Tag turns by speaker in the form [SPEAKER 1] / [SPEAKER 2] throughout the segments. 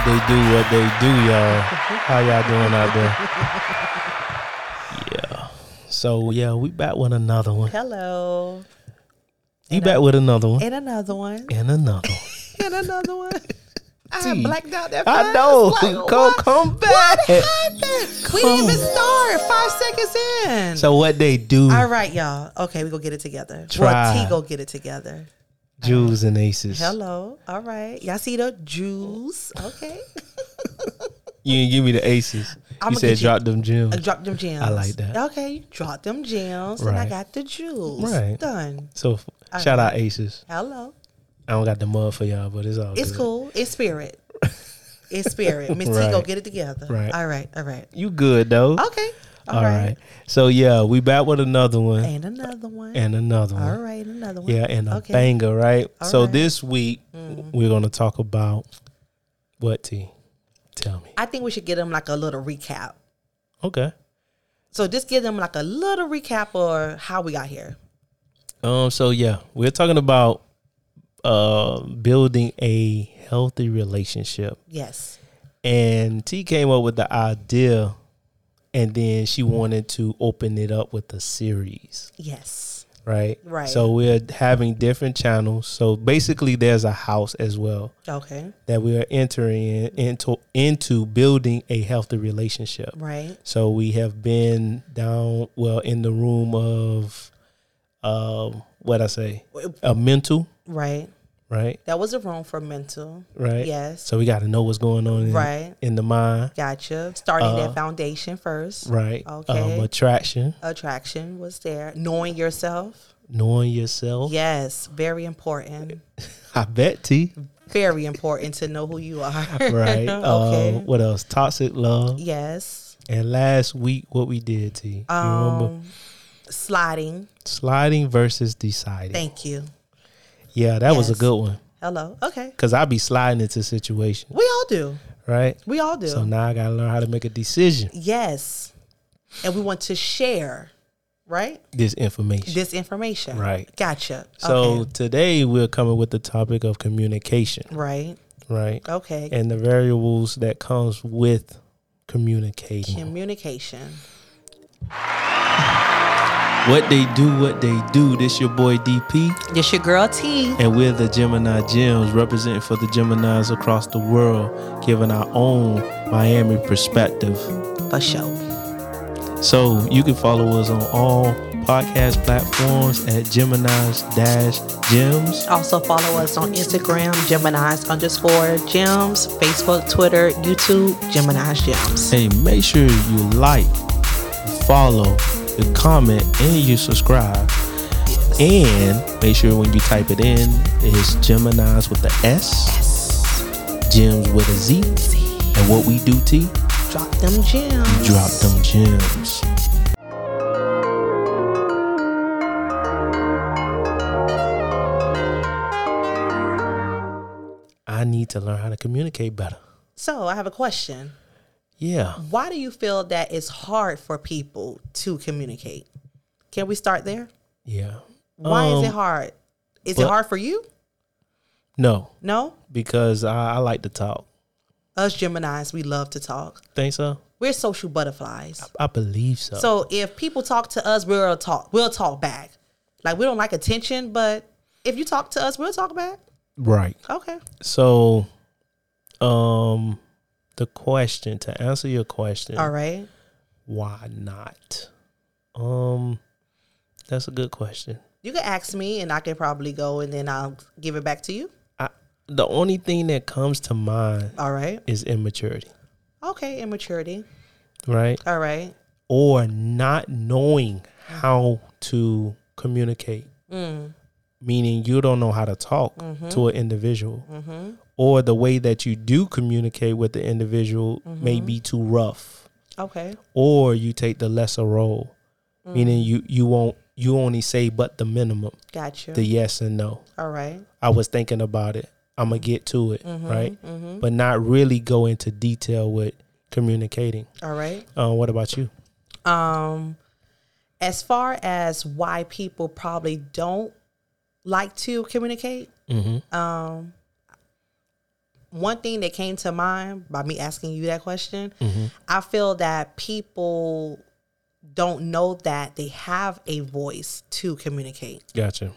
[SPEAKER 1] What they do, what they do, y'all. How y'all doing out there? Yeah. So yeah, we back with another one.
[SPEAKER 2] Hello.
[SPEAKER 1] You
[SPEAKER 2] And
[SPEAKER 1] back
[SPEAKER 2] a-
[SPEAKER 1] with another one.
[SPEAKER 2] And another one.
[SPEAKER 1] And another one.
[SPEAKER 2] And another one. I
[SPEAKER 1] T.
[SPEAKER 2] had blacked out that
[SPEAKER 1] I know.
[SPEAKER 2] Like,
[SPEAKER 1] Come
[SPEAKER 2] what?
[SPEAKER 1] come back.
[SPEAKER 2] What happened? We didn't even
[SPEAKER 1] Come.
[SPEAKER 2] start. Five seconds in.
[SPEAKER 1] So what they do,
[SPEAKER 2] All right, y'all. Okay, we gonna get it together.
[SPEAKER 1] Try.
[SPEAKER 2] Well, T go get it together.
[SPEAKER 1] Jews and uh, aces.
[SPEAKER 2] Hello. All right. Y'all see the Jews? Okay.
[SPEAKER 1] You didn't give me the aces.
[SPEAKER 2] I'ma
[SPEAKER 1] you said
[SPEAKER 2] you-
[SPEAKER 1] drop them gems.
[SPEAKER 2] Uh, I dropped them gems.
[SPEAKER 1] I like that.
[SPEAKER 2] Okay, drop them gems, and I got the jewels.
[SPEAKER 1] Right.
[SPEAKER 2] Done.
[SPEAKER 1] So shout out aces.
[SPEAKER 2] Hello.
[SPEAKER 1] I don't got the mud for y'all, but it's all
[SPEAKER 2] It's
[SPEAKER 1] good.
[SPEAKER 2] cool. It's spirit. It's spirit. Miss T go get it together.
[SPEAKER 1] Right.
[SPEAKER 2] All right. All right.
[SPEAKER 1] You good though.
[SPEAKER 2] Okay.
[SPEAKER 1] All right. So yeah, we back with another one
[SPEAKER 2] And another one.
[SPEAKER 1] and another one.
[SPEAKER 2] All right. Another one.
[SPEAKER 1] Yeah, and a
[SPEAKER 2] Okay.
[SPEAKER 1] banger, right?
[SPEAKER 2] All
[SPEAKER 1] so
[SPEAKER 2] right. Mm-hmm.
[SPEAKER 1] this week we're gonna talk about what T? Tell me.
[SPEAKER 2] I think we should give them like a little recap.
[SPEAKER 1] Okay.
[SPEAKER 2] So just give them like a little recap or how we got here.
[SPEAKER 1] Um. So yeah, we're talking about uh building a healthy relationship,
[SPEAKER 2] Yes.
[SPEAKER 1] and T came up with the idea, and then she wanted to open it up with a series.
[SPEAKER 2] Yes.
[SPEAKER 1] Right.
[SPEAKER 2] Right.
[SPEAKER 1] So we're having different channels. So basically, there's a house as well
[SPEAKER 2] Okay.
[SPEAKER 1] that we are entering in, into into building a healthy relationship.
[SPEAKER 2] Right.
[SPEAKER 1] So we have been down well in the room of um what I say a mental
[SPEAKER 2] Right.
[SPEAKER 1] Right
[SPEAKER 2] That was a room for mental.
[SPEAKER 1] right
[SPEAKER 2] Yes.
[SPEAKER 1] So we got to know what's going on in,
[SPEAKER 2] Right.
[SPEAKER 1] in the mind
[SPEAKER 2] Gotcha. Starting
[SPEAKER 1] Uh,
[SPEAKER 2] that foundation first.
[SPEAKER 1] right
[SPEAKER 2] Okay.
[SPEAKER 1] um, attraction
[SPEAKER 2] Attraction was there. Knowing yourself.
[SPEAKER 1] knowing yourself
[SPEAKER 2] Yes. Very important.
[SPEAKER 1] I bet T
[SPEAKER 2] Very important to know who you are.
[SPEAKER 1] right
[SPEAKER 2] okay.
[SPEAKER 1] um, what else toxic love
[SPEAKER 2] yes.
[SPEAKER 1] and last week what we did T you remember
[SPEAKER 2] Um, sliding.
[SPEAKER 1] sliding versus deciding
[SPEAKER 2] Thank you.
[SPEAKER 1] Yeah that was a good one
[SPEAKER 2] Hello. Okay.
[SPEAKER 1] because I be sliding into situations
[SPEAKER 2] We all do.
[SPEAKER 1] right
[SPEAKER 2] We all do.
[SPEAKER 1] so now I gotta learn how to make a decision
[SPEAKER 2] yes. And we want to share, right?
[SPEAKER 1] this information
[SPEAKER 2] This information.
[SPEAKER 1] Right.
[SPEAKER 2] Gotcha.
[SPEAKER 1] So
[SPEAKER 2] Okay.
[SPEAKER 1] today we're coming with the topic of communication,
[SPEAKER 2] Right.
[SPEAKER 1] right?
[SPEAKER 2] Okay.
[SPEAKER 1] And the variables that comes with communication.
[SPEAKER 2] Communication.
[SPEAKER 1] What they do, what they do. This your boy DP,
[SPEAKER 2] This your girl T.
[SPEAKER 1] and we're the Gemini Gems, representing for the Geminis across the world, giving our own Miami perspective.
[SPEAKER 2] For sure.
[SPEAKER 1] So you can follow us on all podcast platforms at Gemini's Dash Gems.
[SPEAKER 2] Also follow us on Instagram, Gemini's underscore gems, Facebook, Twitter, YouTube, Gemini's gems.
[SPEAKER 1] Hey, make sure you like, follow, you comment, and you subscribe. And make sure when you type it in, it's Gemini's with the S, Gems with a Z. And what we do, T,
[SPEAKER 2] Drop them gems.
[SPEAKER 1] drop them gems. I need to learn how to communicate better.
[SPEAKER 2] So I have a question.
[SPEAKER 1] Yeah.
[SPEAKER 2] Why do you feel that it's hard for people to communicate? Can we start there?
[SPEAKER 1] Yeah.
[SPEAKER 2] Why is it
[SPEAKER 1] Um,
[SPEAKER 2] hard? Is
[SPEAKER 1] well-
[SPEAKER 2] it hard for you?
[SPEAKER 1] No,
[SPEAKER 2] No?
[SPEAKER 1] because I, I like to talk.
[SPEAKER 2] Us Geminis, we love to talk.
[SPEAKER 1] Think so?
[SPEAKER 2] We're social butterflies.
[SPEAKER 1] I believe so.
[SPEAKER 2] So if people talk to us, we'll talk. We'll talk back. Like we don't like attention, but if you talk to us, we'll talk back.
[SPEAKER 1] right.
[SPEAKER 2] Okay.
[SPEAKER 1] So, um, the question to answer your question,
[SPEAKER 2] All right.
[SPEAKER 1] why not? Um, that's a good question.
[SPEAKER 2] You can ask me, and I can probably go, and then I'll give it back to you.
[SPEAKER 1] I, the only thing that comes to mind
[SPEAKER 2] All right.
[SPEAKER 1] is immaturity,
[SPEAKER 2] Okay. Immaturity.
[SPEAKER 1] right?
[SPEAKER 2] All right.
[SPEAKER 1] Or not knowing how to communicate,
[SPEAKER 2] Mm.
[SPEAKER 1] Meaning you don't know how to talk
[SPEAKER 2] Mm-hmm.
[SPEAKER 1] to an individual, or the way that you do communicate with the individual
[SPEAKER 2] Mm-hmm.
[SPEAKER 1] may be too rough.
[SPEAKER 2] Okay.
[SPEAKER 1] or you take the lesser role,
[SPEAKER 2] Mm.
[SPEAKER 1] meaning you you won't you only say but the minimum,
[SPEAKER 2] Gotcha.
[SPEAKER 1] the yes and no.
[SPEAKER 2] All right.
[SPEAKER 1] I was thinking about it. I'm gonna get to it,
[SPEAKER 2] Mm-hmm.
[SPEAKER 1] right? But not really go into detail with communicating.
[SPEAKER 2] All right.
[SPEAKER 1] Uh, what about you?
[SPEAKER 2] Um, as far as why people probably don't like to communicate,
[SPEAKER 1] Mm-hmm.
[SPEAKER 2] um, one thing that came to mind by me asking you that question,
[SPEAKER 1] Mm-hmm.
[SPEAKER 2] I feel that people don't know that they have a voice to communicate.
[SPEAKER 1] Gotcha.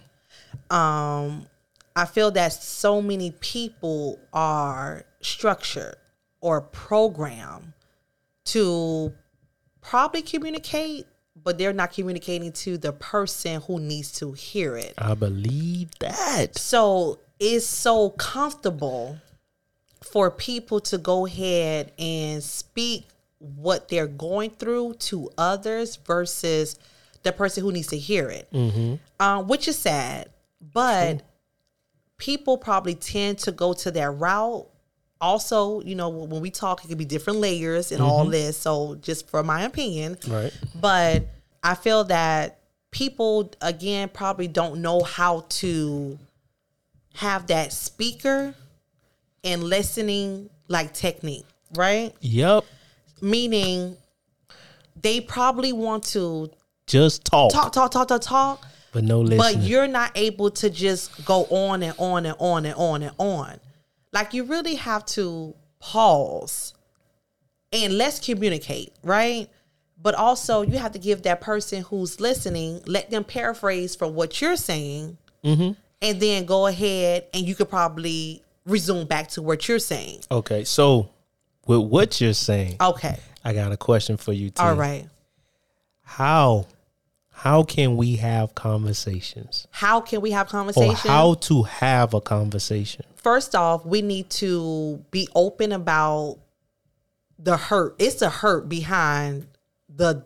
[SPEAKER 2] Um, I feel that so many people are structured or programmed to probably communicate, but they're not communicating to the person who needs to hear it.
[SPEAKER 1] I believe that.
[SPEAKER 2] So it's so comfortable for people to go ahead and speak what they're going through to others versus the person who needs to hear it, um, which is sad. But people probably tend to go to that route. Also, you know, when we talk, it could be different layers and all mm-hmm. this. So, just for my opinion,
[SPEAKER 1] Right.
[SPEAKER 2] but I feel that people again probably don't know how to have that speaker and listening like technique, right?
[SPEAKER 1] Yep.
[SPEAKER 2] Meaning they probably want to
[SPEAKER 1] Just talk,
[SPEAKER 2] talk, talk, talk, talk, talk,
[SPEAKER 1] but no listening.
[SPEAKER 2] but you're not able to just go on and on and on and on and on. Like you really have to pause and let's communicate, right? But also you have to give that person who's listening, let them paraphrase from what you're saying, mm-hmm. and then go ahead and you could probably resume back to what you're saying.
[SPEAKER 1] okay, so with what you're saying,
[SPEAKER 2] Okay.
[SPEAKER 1] I got a question for you too.
[SPEAKER 2] All right.
[SPEAKER 1] How how can we have conversations?
[SPEAKER 2] How can we have
[SPEAKER 1] conversations?
[SPEAKER 2] Or
[SPEAKER 1] how to have a conversation?
[SPEAKER 2] first off, we need to be open about the hurt. It's a hurt behind the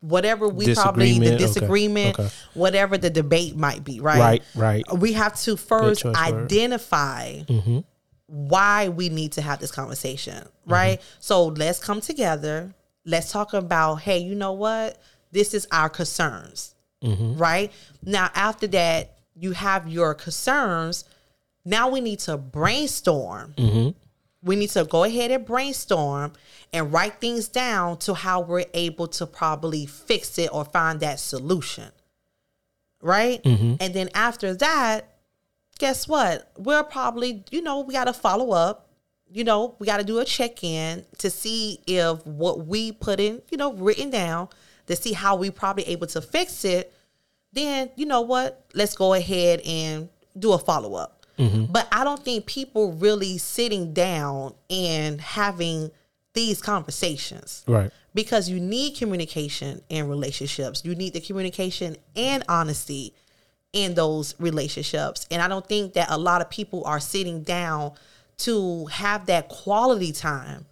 [SPEAKER 2] whatever we probably the
[SPEAKER 1] Disagreement, okay, okay.
[SPEAKER 2] whatever the debate might be, right?
[SPEAKER 1] Right, right.
[SPEAKER 2] We have to first
[SPEAKER 1] choice
[SPEAKER 2] identify mm-hmm. why we need to have this conversation, right? Mm-hmm. So let's come together. Let's talk about, hey, you know what? This is our concerns, mm-hmm. right? Now, after that, you have your concerns. Now we need to brainstorm. Mm-hmm. We need to go ahead and brainstorm and write things down to how we're able to probably fix it or find that solution. Right? Mm-hmm. And then after that, guess what? We're probably, you know, we got to follow up. You know, we got to do a check in to see if what we put in, you know, written down to see how we probably able to fix it. Then, you know what? Let's go ahead and do a follow up. Mm-hmm. But I don't think people really sitting down and having these conversations
[SPEAKER 1] Right.
[SPEAKER 2] because you need communication in relationships. You need the communication and honesty in those relationships. And I don't think that a lot of people are sitting down to have that quality time.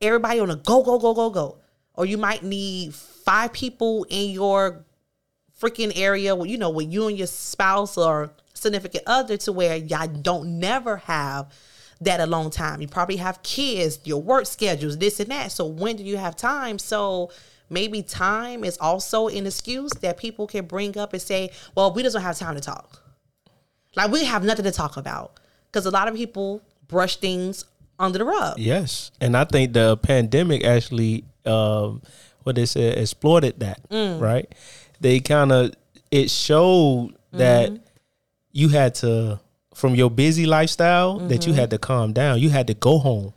[SPEAKER 2] Everybody on a go, go, go, go, go. Or you might need five people in your freaking area you know with you and your spouse or significant other to where y'all don't never have that alone time. You probably have kids, your work schedules, this and that. So when do you have time? So maybe time is also an excuse that people can bring up and say, well, we just don't have time to talk. Like we have nothing to talk about. Because a lot of people brush things under the rug.
[SPEAKER 1] Yes, and I think the pandemic actually, um, what they said, exploited that.
[SPEAKER 2] Mm.
[SPEAKER 1] Right? They kind of it showed that
[SPEAKER 2] Mm-hmm.
[SPEAKER 1] you had to from your busy lifestyle that
[SPEAKER 2] Mm-hmm.
[SPEAKER 1] you had to calm down. You had to go home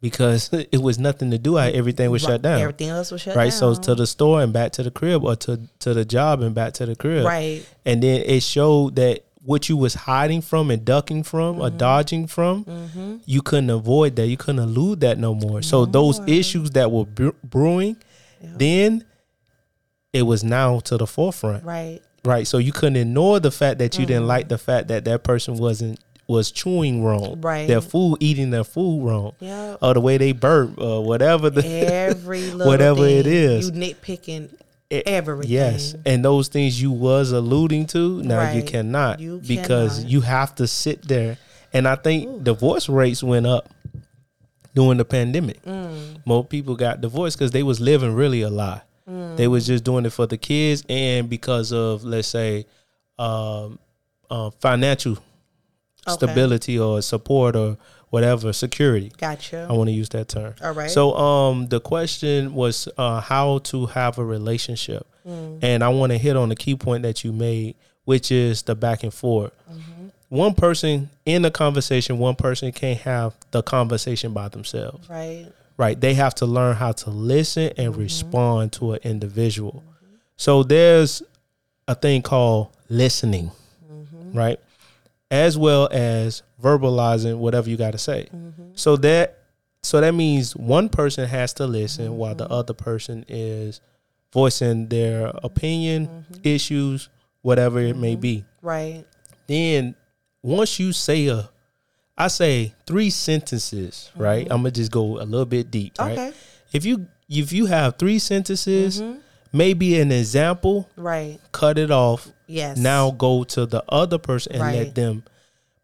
[SPEAKER 1] because it was nothing to do. I Everything was shut down.
[SPEAKER 2] Everything else was shut
[SPEAKER 1] right?
[SPEAKER 2] down. Right.
[SPEAKER 1] So to the store and back to the crib, or to to the job and back to the crib,
[SPEAKER 2] Right.
[SPEAKER 1] And then it showed that what you was hiding from and ducking from or
[SPEAKER 2] Mm-hmm.
[SPEAKER 1] dodging from, you couldn't avoid that. You couldn't elude that no more. So those issues that were bre- brewing, then it was now to the forefront,
[SPEAKER 2] right.
[SPEAKER 1] right? So you couldn't ignore the fact that you didn't
[SPEAKER 2] Mm-hmm.
[SPEAKER 1] like the fact that that person wasn't was chewing wrong,
[SPEAKER 2] Right.
[SPEAKER 1] Their food, eating their food wrong,
[SPEAKER 2] Yeah.
[SPEAKER 1] or the way they burp, or whatever the
[SPEAKER 2] Every little
[SPEAKER 1] Whatever
[SPEAKER 2] thing,
[SPEAKER 1] it is.
[SPEAKER 2] You nitpicking
[SPEAKER 1] It-
[SPEAKER 2] everything.
[SPEAKER 1] Yes, and those things you was alluding to, now you cannot
[SPEAKER 2] You
[SPEAKER 1] because
[SPEAKER 2] cannot.
[SPEAKER 1] you have to sit there. And I think divorce rates went up during the pandemic.
[SPEAKER 2] Mm.
[SPEAKER 1] More people got divorced because they was living really a lie. They was just doing it for the kids and because of let's say um, uh, financial
[SPEAKER 2] Okay.
[SPEAKER 1] stability or support or whatever security.
[SPEAKER 2] Gotcha.
[SPEAKER 1] I want to use that term.
[SPEAKER 2] All right.
[SPEAKER 1] So um the question was uh how to have a relationship.
[SPEAKER 2] Mm.
[SPEAKER 1] And I want to hit on the key point that you made, which is the back and forth.
[SPEAKER 2] Mm-hmm.
[SPEAKER 1] one person in the conversation, one person can't have the conversation by themselves.
[SPEAKER 2] Right.
[SPEAKER 1] Right. They have to learn how to listen and respond to an individual. So there's a thing called listening, right? As well as verbalizing whatever you got to say. Mm-hmm. So that so that means one person has to listen mm-hmm. while the other person is voicing their opinion, mm-hmm. issues, whatever it may be.
[SPEAKER 2] Right.
[SPEAKER 1] Then once you say a I say three sentences, right? I'm gonna just go a little bit deep, right?
[SPEAKER 2] Okay.
[SPEAKER 1] If you if you have three sentences, maybe an example,
[SPEAKER 2] Right.
[SPEAKER 1] cut it off.
[SPEAKER 2] Yes.
[SPEAKER 1] Now go to the other person and
[SPEAKER 2] Right.
[SPEAKER 1] let them.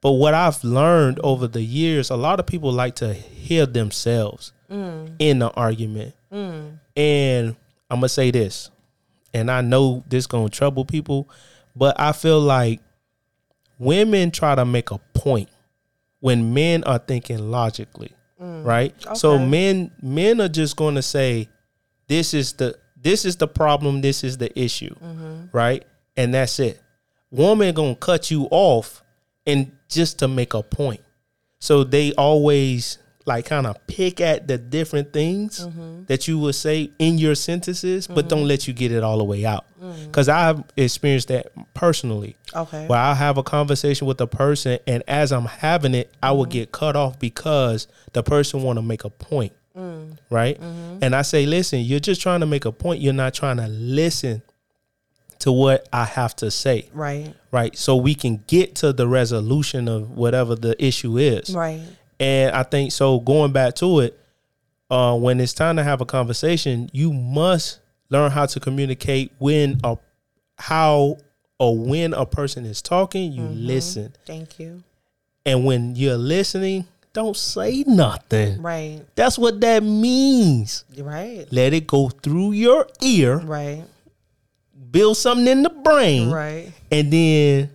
[SPEAKER 1] But what I've learned over the years, a lot of people like to hear themselves
[SPEAKER 2] Mm.
[SPEAKER 1] in the argument. And I'm gonna say this, and I know this gonna trouble people, but I feel like women try to make a point when men are thinking logically, right? So
[SPEAKER 2] Mm.
[SPEAKER 1] Men men are just going to say this is the this is the problem, this is the issue,
[SPEAKER 2] Mm-hmm.
[SPEAKER 1] right? And that's it. Woman going to cut you off and just to make a point. So they always like kind of pick at the different things
[SPEAKER 2] Mm-hmm.
[SPEAKER 1] that you would say in your sentences, but don't let you get it all the way out.
[SPEAKER 2] Mm.
[SPEAKER 1] Because I've experienced that personally.
[SPEAKER 2] Okay.
[SPEAKER 1] Where I'll have a conversation with a person, and as I'm having it, I will get cut off because the person want to make a point, right? And I say, listen, you're just trying to make a point. You're not trying to listen to what I have to say,
[SPEAKER 2] Right.
[SPEAKER 1] right? So we can get to the resolution of whatever the issue is.
[SPEAKER 2] Right.
[SPEAKER 1] And I think so. Going back to it, uh, when it's time to have a conversation, you must learn how to communicate when a how or when a person is talking. You listen,
[SPEAKER 2] Thank you.
[SPEAKER 1] and when you're listening, don't say nothing.
[SPEAKER 2] Right.
[SPEAKER 1] That's what that means.
[SPEAKER 2] Right.
[SPEAKER 1] Let it go through your ear,
[SPEAKER 2] Right.
[SPEAKER 1] Build something in the brain,
[SPEAKER 2] Right.
[SPEAKER 1] and then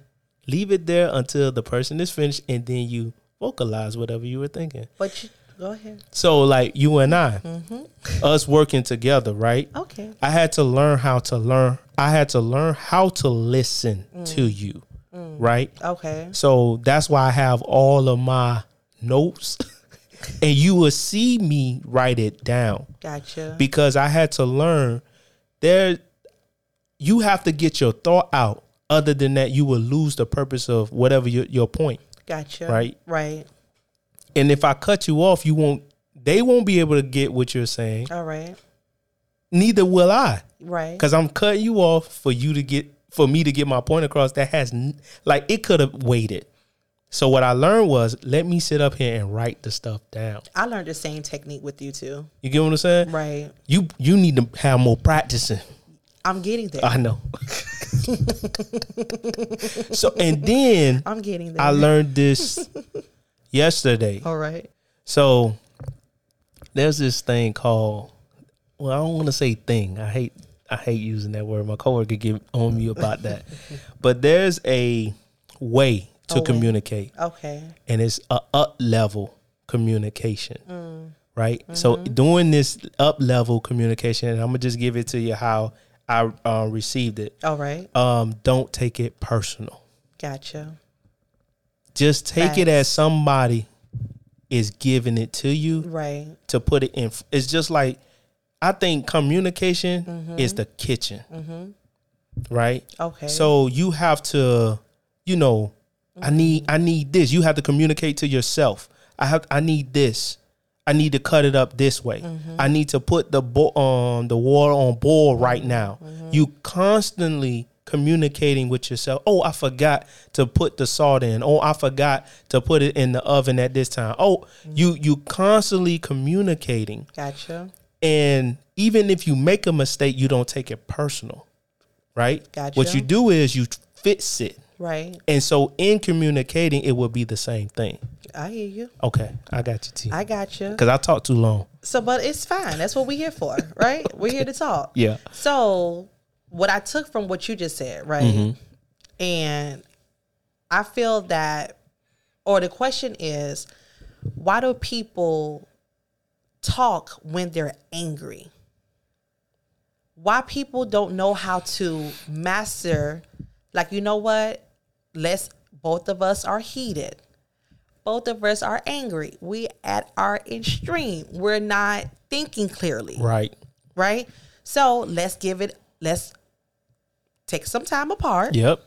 [SPEAKER 1] leave it there until the person is finished, and then you vocalize whatever you were thinking.
[SPEAKER 2] But you, go ahead.
[SPEAKER 1] So like you and I, mm-hmm. us working together, right?
[SPEAKER 2] Okay.
[SPEAKER 1] I had to learn how to learn. I had to learn how to listen mm. to you, mm. right?
[SPEAKER 2] Okay.
[SPEAKER 1] So that's why I have all of my notes, and you will see me write it down
[SPEAKER 2] Gotcha.
[SPEAKER 1] because I had to learn there. You have to get your thought out. Other than that, you will lose the purpose of whatever your, your point.
[SPEAKER 2] Gotcha.
[SPEAKER 1] Right.
[SPEAKER 2] Right.
[SPEAKER 1] And if I cut you off, you won't. They won't be able to get what you're saying.
[SPEAKER 2] All right.
[SPEAKER 1] Neither will I,
[SPEAKER 2] Right.
[SPEAKER 1] because I'm cutting you off for you to get for me to get my point across. That has like it could have waited. So what I learned was let me sit up here and write the stuff down.
[SPEAKER 2] I learned the same technique with you too.
[SPEAKER 1] You get what I'm saying?
[SPEAKER 2] Right.
[SPEAKER 1] You you need to have more practicing.
[SPEAKER 2] I'm getting there.
[SPEAKER 1] I know. so and then
[SPEAKER 2] I'm getting there.
[SPEAKER 1] I learned this yesterday.
[SPEAKER 2] All right.
[SPEAKER 1] So there's this thing called well, I don't want to say thing. I hate I hate using that word. My coworker get on me about that. but there's a way to communicate,
[SPEAKER 2] Okay.
[SPEAKER 1] and it's a up level communication.
[SPEAKER 2] Mm.
[SPEAKER 1] Right. So
[SPEAKER 2] Mm-hmm.
[SPEAKER 1] doing this up level communication, and I'm gonna just give it to you how I uh, received it.
[SPEAKER 2] All right.
[SPEAKER 1] Um, don't take it personal.
[SPEAKER 2] Gotcha.
[SPEAKER 1] Just take it as somebody is giving it to you.
[SPEAKER 2] Right.
[SPEAKER 1] to put it in. It's just like I think communication
[SPEAKER 2] Mm-hmm.
[SPEAKER 1] is the kitchen, right?
[SPEAKER 2] Okay.
[SPEAKER 1] So you have to, you know, I need I need this. You have to communicate to yourself. I have I need this. I need to cut it up this way. I need to put the bo- um the water on boil right now. You constantly communicating with yourself. Oh, I forgot to put the salt in. Oh, I forgot to put it in the oven at this time. Oh, you you constantly communicating.
[SPEAKER 2] Gotcha.
[SPEAKER 1] And even if you make a mistake, you don't take it personal. Right?
[SPEAKER 2] Gotcha.
[SPEAKER 1] What you do is you fix it.
[SPEAKER 2] Right.
[SPEAKER 1] And so in communicating, it will be the same thing.
[SPEAKER 2] I hear you.
[SPEAKER 1] Okay, I got you, T.
[SPEAKER 2] I got you.
[SPEAKER 1] Because I talked too long.
[SPEAKER 2] So, but it's fine. That's what we're here for, right? we're here to talk.
[SPEAKER 1] Yeah.
[SPEAKER 2] So, what I took from what you just said, right?
[SPEAKER 1] Mm-hmm.
[SPEAKER 2] And I feel that, or the question is, why do people talk when they're angry? Why people don't know how to master, like, you know what? Let's both of us are heated. Both of us are angry. We at our extreme. We're not thinking clearly.
[SPEAKER 1] Right.
[SPEAKER 2] Right? So let's give it let's take some time apart.
[SPEAKER 1] Yep.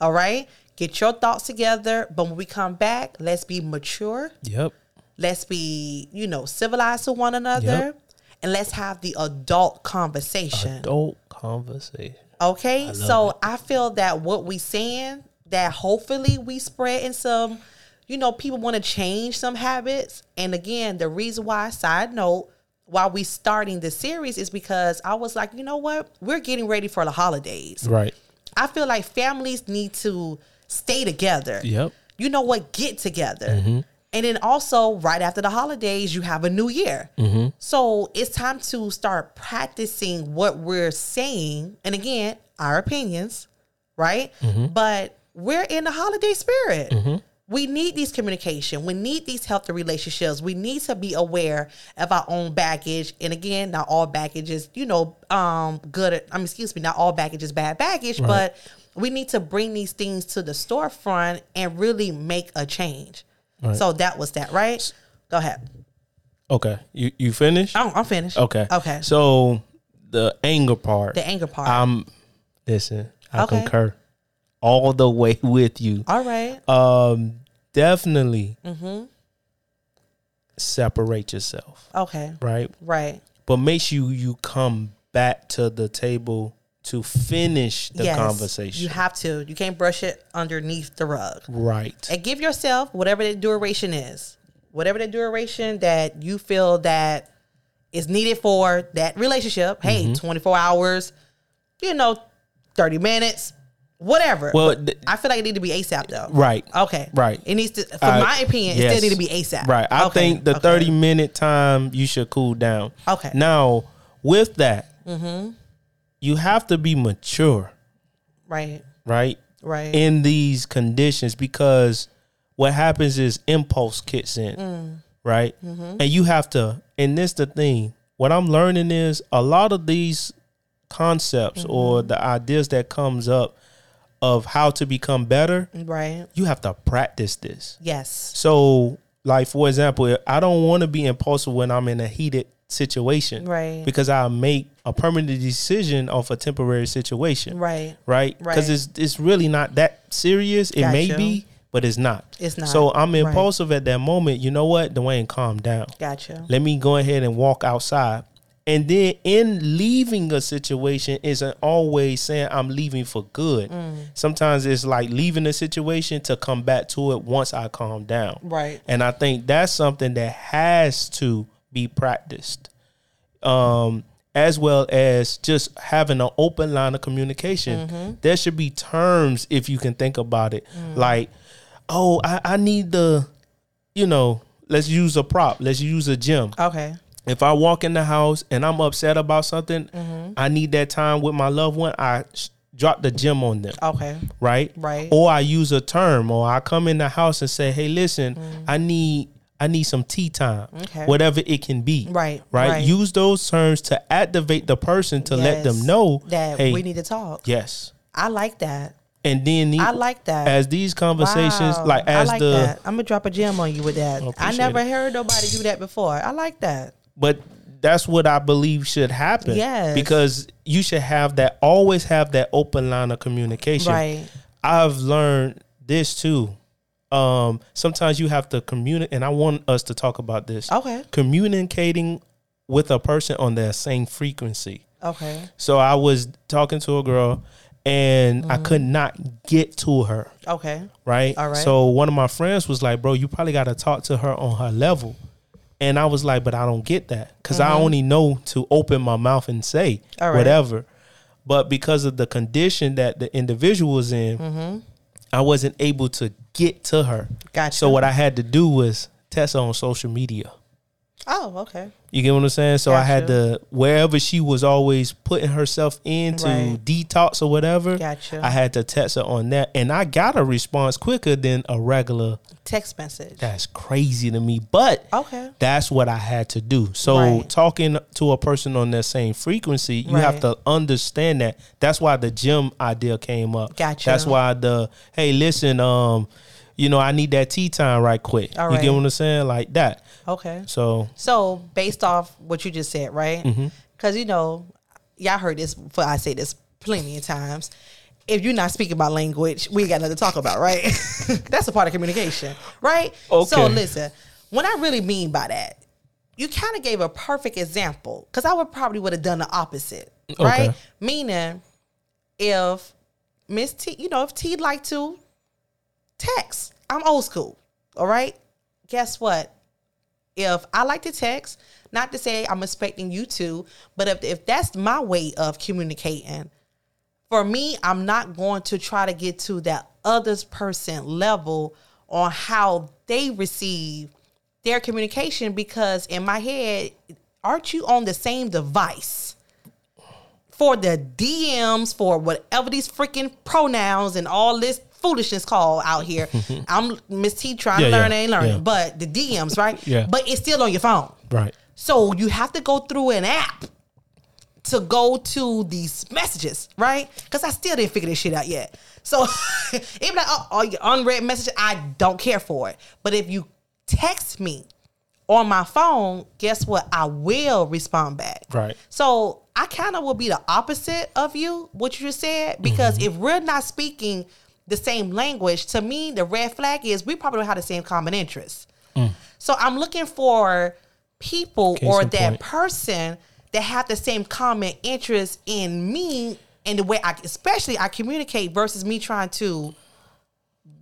[SPEAKER 2] All right. Get your thoughts together. But when we come back, let's be mature.
[SPEAKER 1] Yep.
[SPEAKER 2] Let's be, you know, civilized to one another.
[SPEAKER 1] Yep.
[SPEAKER 2] And let's have the adult conversation.
[SPEAKER 1] Adult conversation.
[SPEAKER 2] Okay. so I feel that what we saying, that hopefully we spread in some, you know, people want to change some habits. And again, the reason why, side note, why we starting this series is because I was like, you know what? We're getting ready for the holidays.
[SPEAKER 1] Right.
[SPEAKER 2] I feel like families need to stay together.
[SPEAKER 1] Yep.
[SPEAKER 2] You know what? Get together. And then also, right after the holidays, you have a new year. Mm-hmm. So it's time to start practicing what we're saying. And again, our opinions, right? Mm-hmm. But we're in the holiday spirit. Mm-hmm. We need these communication. We need these healthy relationships. We need to be aware of our own baggage. And again, not all baggage is, you know, um, good. I mean, excuse me, not all baggage is bad baggage, but we need to bring these things to the storefront and really make a change.
[SPEAKER 1] Right.
[SPEAKER 2] So that was that, right? Go ahead.
[SPEAKER 1] Okay. You you finished?
[SPEAKER 2] I'm, I'm finished.
[SPEAKER 1] Okay.
[SPEAKER 2] Okay.
[SPEAKER 1] So the anger part.
[SPEAKER 2] the anger part.
[SPEAKER 1] I'm listen, I
[SPEAKER 2] Okay.
[SPEAKER 1] concur. All the way with you.
[SPEAKER 2] All right.
[SPEAKER 1] Um definitely
[SPEAKER 2] Mm-hmm.
[SPEAKER 1] separate yourself,
[SPEAKER 2] Okay.
[SPEAKER 1] right?
[SPEAKER 2] Right.
[SPEAKER 1] But make sure you come back to the table to finish the
[SPEAKER 2] yes.
[SPEAKER 1] conversation.
[SPEAKER 2] You have to. You can't brush it underneath the rug.
[SPEAKER 1] right.
[SPEAKER 2] and give yourself whatever the duration is, whatever the duration that you feel that is needed for that relationship.
[SPEAKER 1] Mm-hmm.
[SPEAKER 2] Hey, 24 hours, you know, 30 minutes, whatever.
[SPEAKER 1] Well, th-
[SPEAKER 2] I feel like it need to be ASAP though.
[SPEAKER 1] Right.
[SPEAKER 2] Okay.
[SPEAKER 1] Right.
[SPEAKER 2] It needs to, for
[SPEAKER 1] Uh,
[SPEAKER 2] my opinion, it still need to be ASAP.
[SPEAKER 1] Right. I
[SPEAKER 2] Okay,
[SPEAKER 1] think the
[SPEAKER 2] okay.
[SPEAKER 1] 30 minute time you should cool down.
[SPEAKER 2] Okay.
[SPEAKER 1] Now, with that,
[SPEAKER 2] Mm-hmm.
[SPEAKER 1] You have to be mature,
[SPEAKER 2] Right.
[SPEAKER 1] right?
[SPEAKER 2] Right.
[SPEAKER 1] In these conditions because what happens is impulse kicks in,
[SPEAKER 2] Mm.
[SPEAKER 1] right?
[SPEAKER 2] Mm-hmm.
[SPEAKER 1] And you have to, and this the thing, what I'm learning is a lot of these concepts or
[SPEAKER 2] Mm-hmm.
[SPEAKER 1] the ideas that comes up of how to become better,
[SPEAKER 2] right.
[SPEAKER 1] you have to practice this.
[SPEAKER 2] Yes.
[SPEAKER 1] So, like for example, I don't want to be impulsive when I'm in a heated situation,
[SPEAKER 2] Right.
[SPEAKER 1] Because I make a permanent decision off a temporary situation,
[SPEAKER 2] Right.
[SPEAKER 1] right? Because
[SPEAKER 2] Right.
[SPEAKER 1] it's it's really not that serious. It may
[SPEAKER 2] Gotcha.
[SPEAKER 1] be, but it's not.
[SPEAKER 2] It's not.
[SPEAKER 1] So I'm
[SPEAKER 2] Right.
[SPEAKER 1] impulsive at that moment. You know what, Dwayne, calm down.
[SPEAKER 2] Gotcha.
[SPEAKER 1] Let me go ahead and walk outside. And then in leaving a situation isn't always saying I'm leaving for good.
[SPEAKER 2] Mm.
[SPEAKER 1] Sometimes it's like leaving a situation to come back to it once I calm down.
[SPEAKER 2] Right.
[SPEAKER 1] And I think that's something that has to be practiced. Um, as well as just having an open line of communication.
[SPEAKER 2] Mm-hmm.
[SPEAKER 1] There should be terms if you can think about it.
[SPEAKER 2] Mm.
[SPEAKER 1] Like, oh, I, I need the, you know, let's use a prop. Let's use a gym.
[SPEAKER 2] Okay.
[SPEAKER 1] If I walk in the house and I'm upset about something,
[SPEAKER 2] Mm-hmm.
[SPEAKER 1] I need that time with my loved one. I sh- drop the gym on them
[SPEAKER 2] Okay.
[SPEAKER 1] right?
[SPEAKER 2] Right.
[SPEAKER 1] Or I use a term, or I come in the house and say, "Hey, listen, I need I need some tea time.
[SPEAKER 2] Okay.
[SPEAKER 1] whatever it can be."
[SPEAKER 2] Right,
[SPEAKER 1] right.
[SPEAKER 2] right.
[SPEAKER 1] Use those terms to activate the person to let them know
[SPEAKER 2] that
[SPEAKER 1] hey,
[SPEAKER 2] we need to talk.
[SPEAKER 1] yes.
[SPEAKER 2] I like that.
[SPEAKER 1] And then the-
[SPEAKER 2] I like that.
[SPEAKER 1] as these conversations,
[SPEAKER 2] Wow.
[SPEAKER 1] like
[SPEAKER 2] I
[SPEAKER 1] as
[SPEAKER 2] like
[SPEAKER 1] the
[SPEAKER 2] that. I'm gonna drop a gem on you with that. Oh, I
[SPEAKER 1] appreciate
[SPEAKER 2] never
[SPEAKER 1] it.
[SPEAKER 2] heard nobody do that before. I like that.
[SPEAKER 1] but that's what I believe should happen.
[SPEAKER 2] Yes.
[SPEAKER 1] because you should have that. Always have that open line of communication.
[SPEAKER 2] Right.
[SPEAKER 1] I've learned this too. Um, sometimes you have to communicate, and I want us to talk about this.
[SPEAKER 2] Okay.
[SPEAKER 1] Communicating with a person on their same frequency.
[SPEAKER 2] Okay.
[SPEAKER 1] So I was talking to a girl, and I could not get to her.
[SPEAKER 2] Okay.
[SPEAKER 1] Right.
[SPEAKER 2] All right.
[SPEAKER 1] So one of my friends was like, "Bro, you probably got to talk to her on her level." And I was like, "But I don't get that because I only know to open my mouth and say
[SPEAKER 2] Mm-hmm. Right.
[SPEAKER 1] whatever." But because of the condition that the individual was in, I wasn't able to get to her.
[SPEAKER 2] Gotcha.
[SPEAKER 1] So what I had to do was test her on social media.
[SPEAKER 2] Oh, okay.
[SPEAKER 1] You get what I'm saying? So I had
[SPEAKER 2] Gotcha.
[SPEAKER 1] to wherever she was always putting herself into
[SPEAKER 2] Right.
[SPEAKER 1] detox or whatever.
[SPEAKER 2] Gotcha.
[SPEAKER 1] I had to text her on that, and I got a response quicker than a regular.
[SPEAKER 2] Text message.
[SPEAKER 1] That's crazy to me, but
[SPEAKER 2] Okay.
[SPEAKER 1] that's what I had to do. So
[SPEAKER 2] Right.
[SPEAKER 1] talking to a person on that same frequency, you have to understand that. That's why the gym idea came up.
[SPEAKER 2] Gotcha.
[SPEAKER 1] That's why the hey, listen, um, you know, I need that tea time right quick.
[SPEAKER 2] All
[SPEAKER 1] You
[SPEAKER 2] right.
[SPEAKER 1] get what I'm saying? Like that.
[SPEAKER 2] Okay.
[SPEAKER 1] So
[SPEAKER 2] So based off what you just said, right?
[SPEAKER 1] Mm-hmm.
[SPEAKER 2] Because you know, y'all heard this. For I say this plenty of times. If you're not speaking about language, we ain't got nothing to talk about, right? That's a part of communication, right?
[SPEAKER 1] Okay.
[SPEAKER 2] So listen, what I really mean by that, you kind of gave a perfect example because I would probably would have done the opposite, right?
[SPEAKER 1] Okay.
[SPEAKER 2] Meaning, if Miss T, you know, if T'd like to text, I'm old school, all right. Guess what? if I like to text, not to say I'm expecting you to, but if if that's my way of communicating, for me, I'm not going to try to get to that other person level on how they receive their communication because in my head, aren't you on the same device? For the DMs, for whatever these freaking pronouns and all this foolishness call out here. I'm Miss T trying
[SPEAKER 1] Yeah,
[SPEAKER 2] to learn
[SPEAKER 1] yeah,
[SPEAKER 2] and learn,
[SPEAKER 1] yeah.
[SPEAKER 2] but the DMs, right?
[SPEAKER 1] Yeah.
[SPEAKER 2] But it's still on your phone.
[SPEAKER 1] right.
[SPEAKER 2] So you have to go through an app to go to these messages, right? Because I still didn't figure this shit out yet. So even like, oh, oh, your unread message, I don't care for it. But if you text me on my phone, guess what? I will respond back.
[SPEAKER 1] Right.
[SPEAKER 2] So I kind of will be the opposite of you, what you just said, because
[SPEAKER 1] Mm-hmm.
[SPEAKER 2] if we're not speaking the same language, to me, the red flag is we probably don't have the same common interests. So I'm looking for people
[SPEAKER 1] Mm. Case
[SPEAKER 2] or that
[SPEAKER 1] point.
[SPEAKER 2] person that have the same common interest in me and the way I, especially I communicate versus me trying to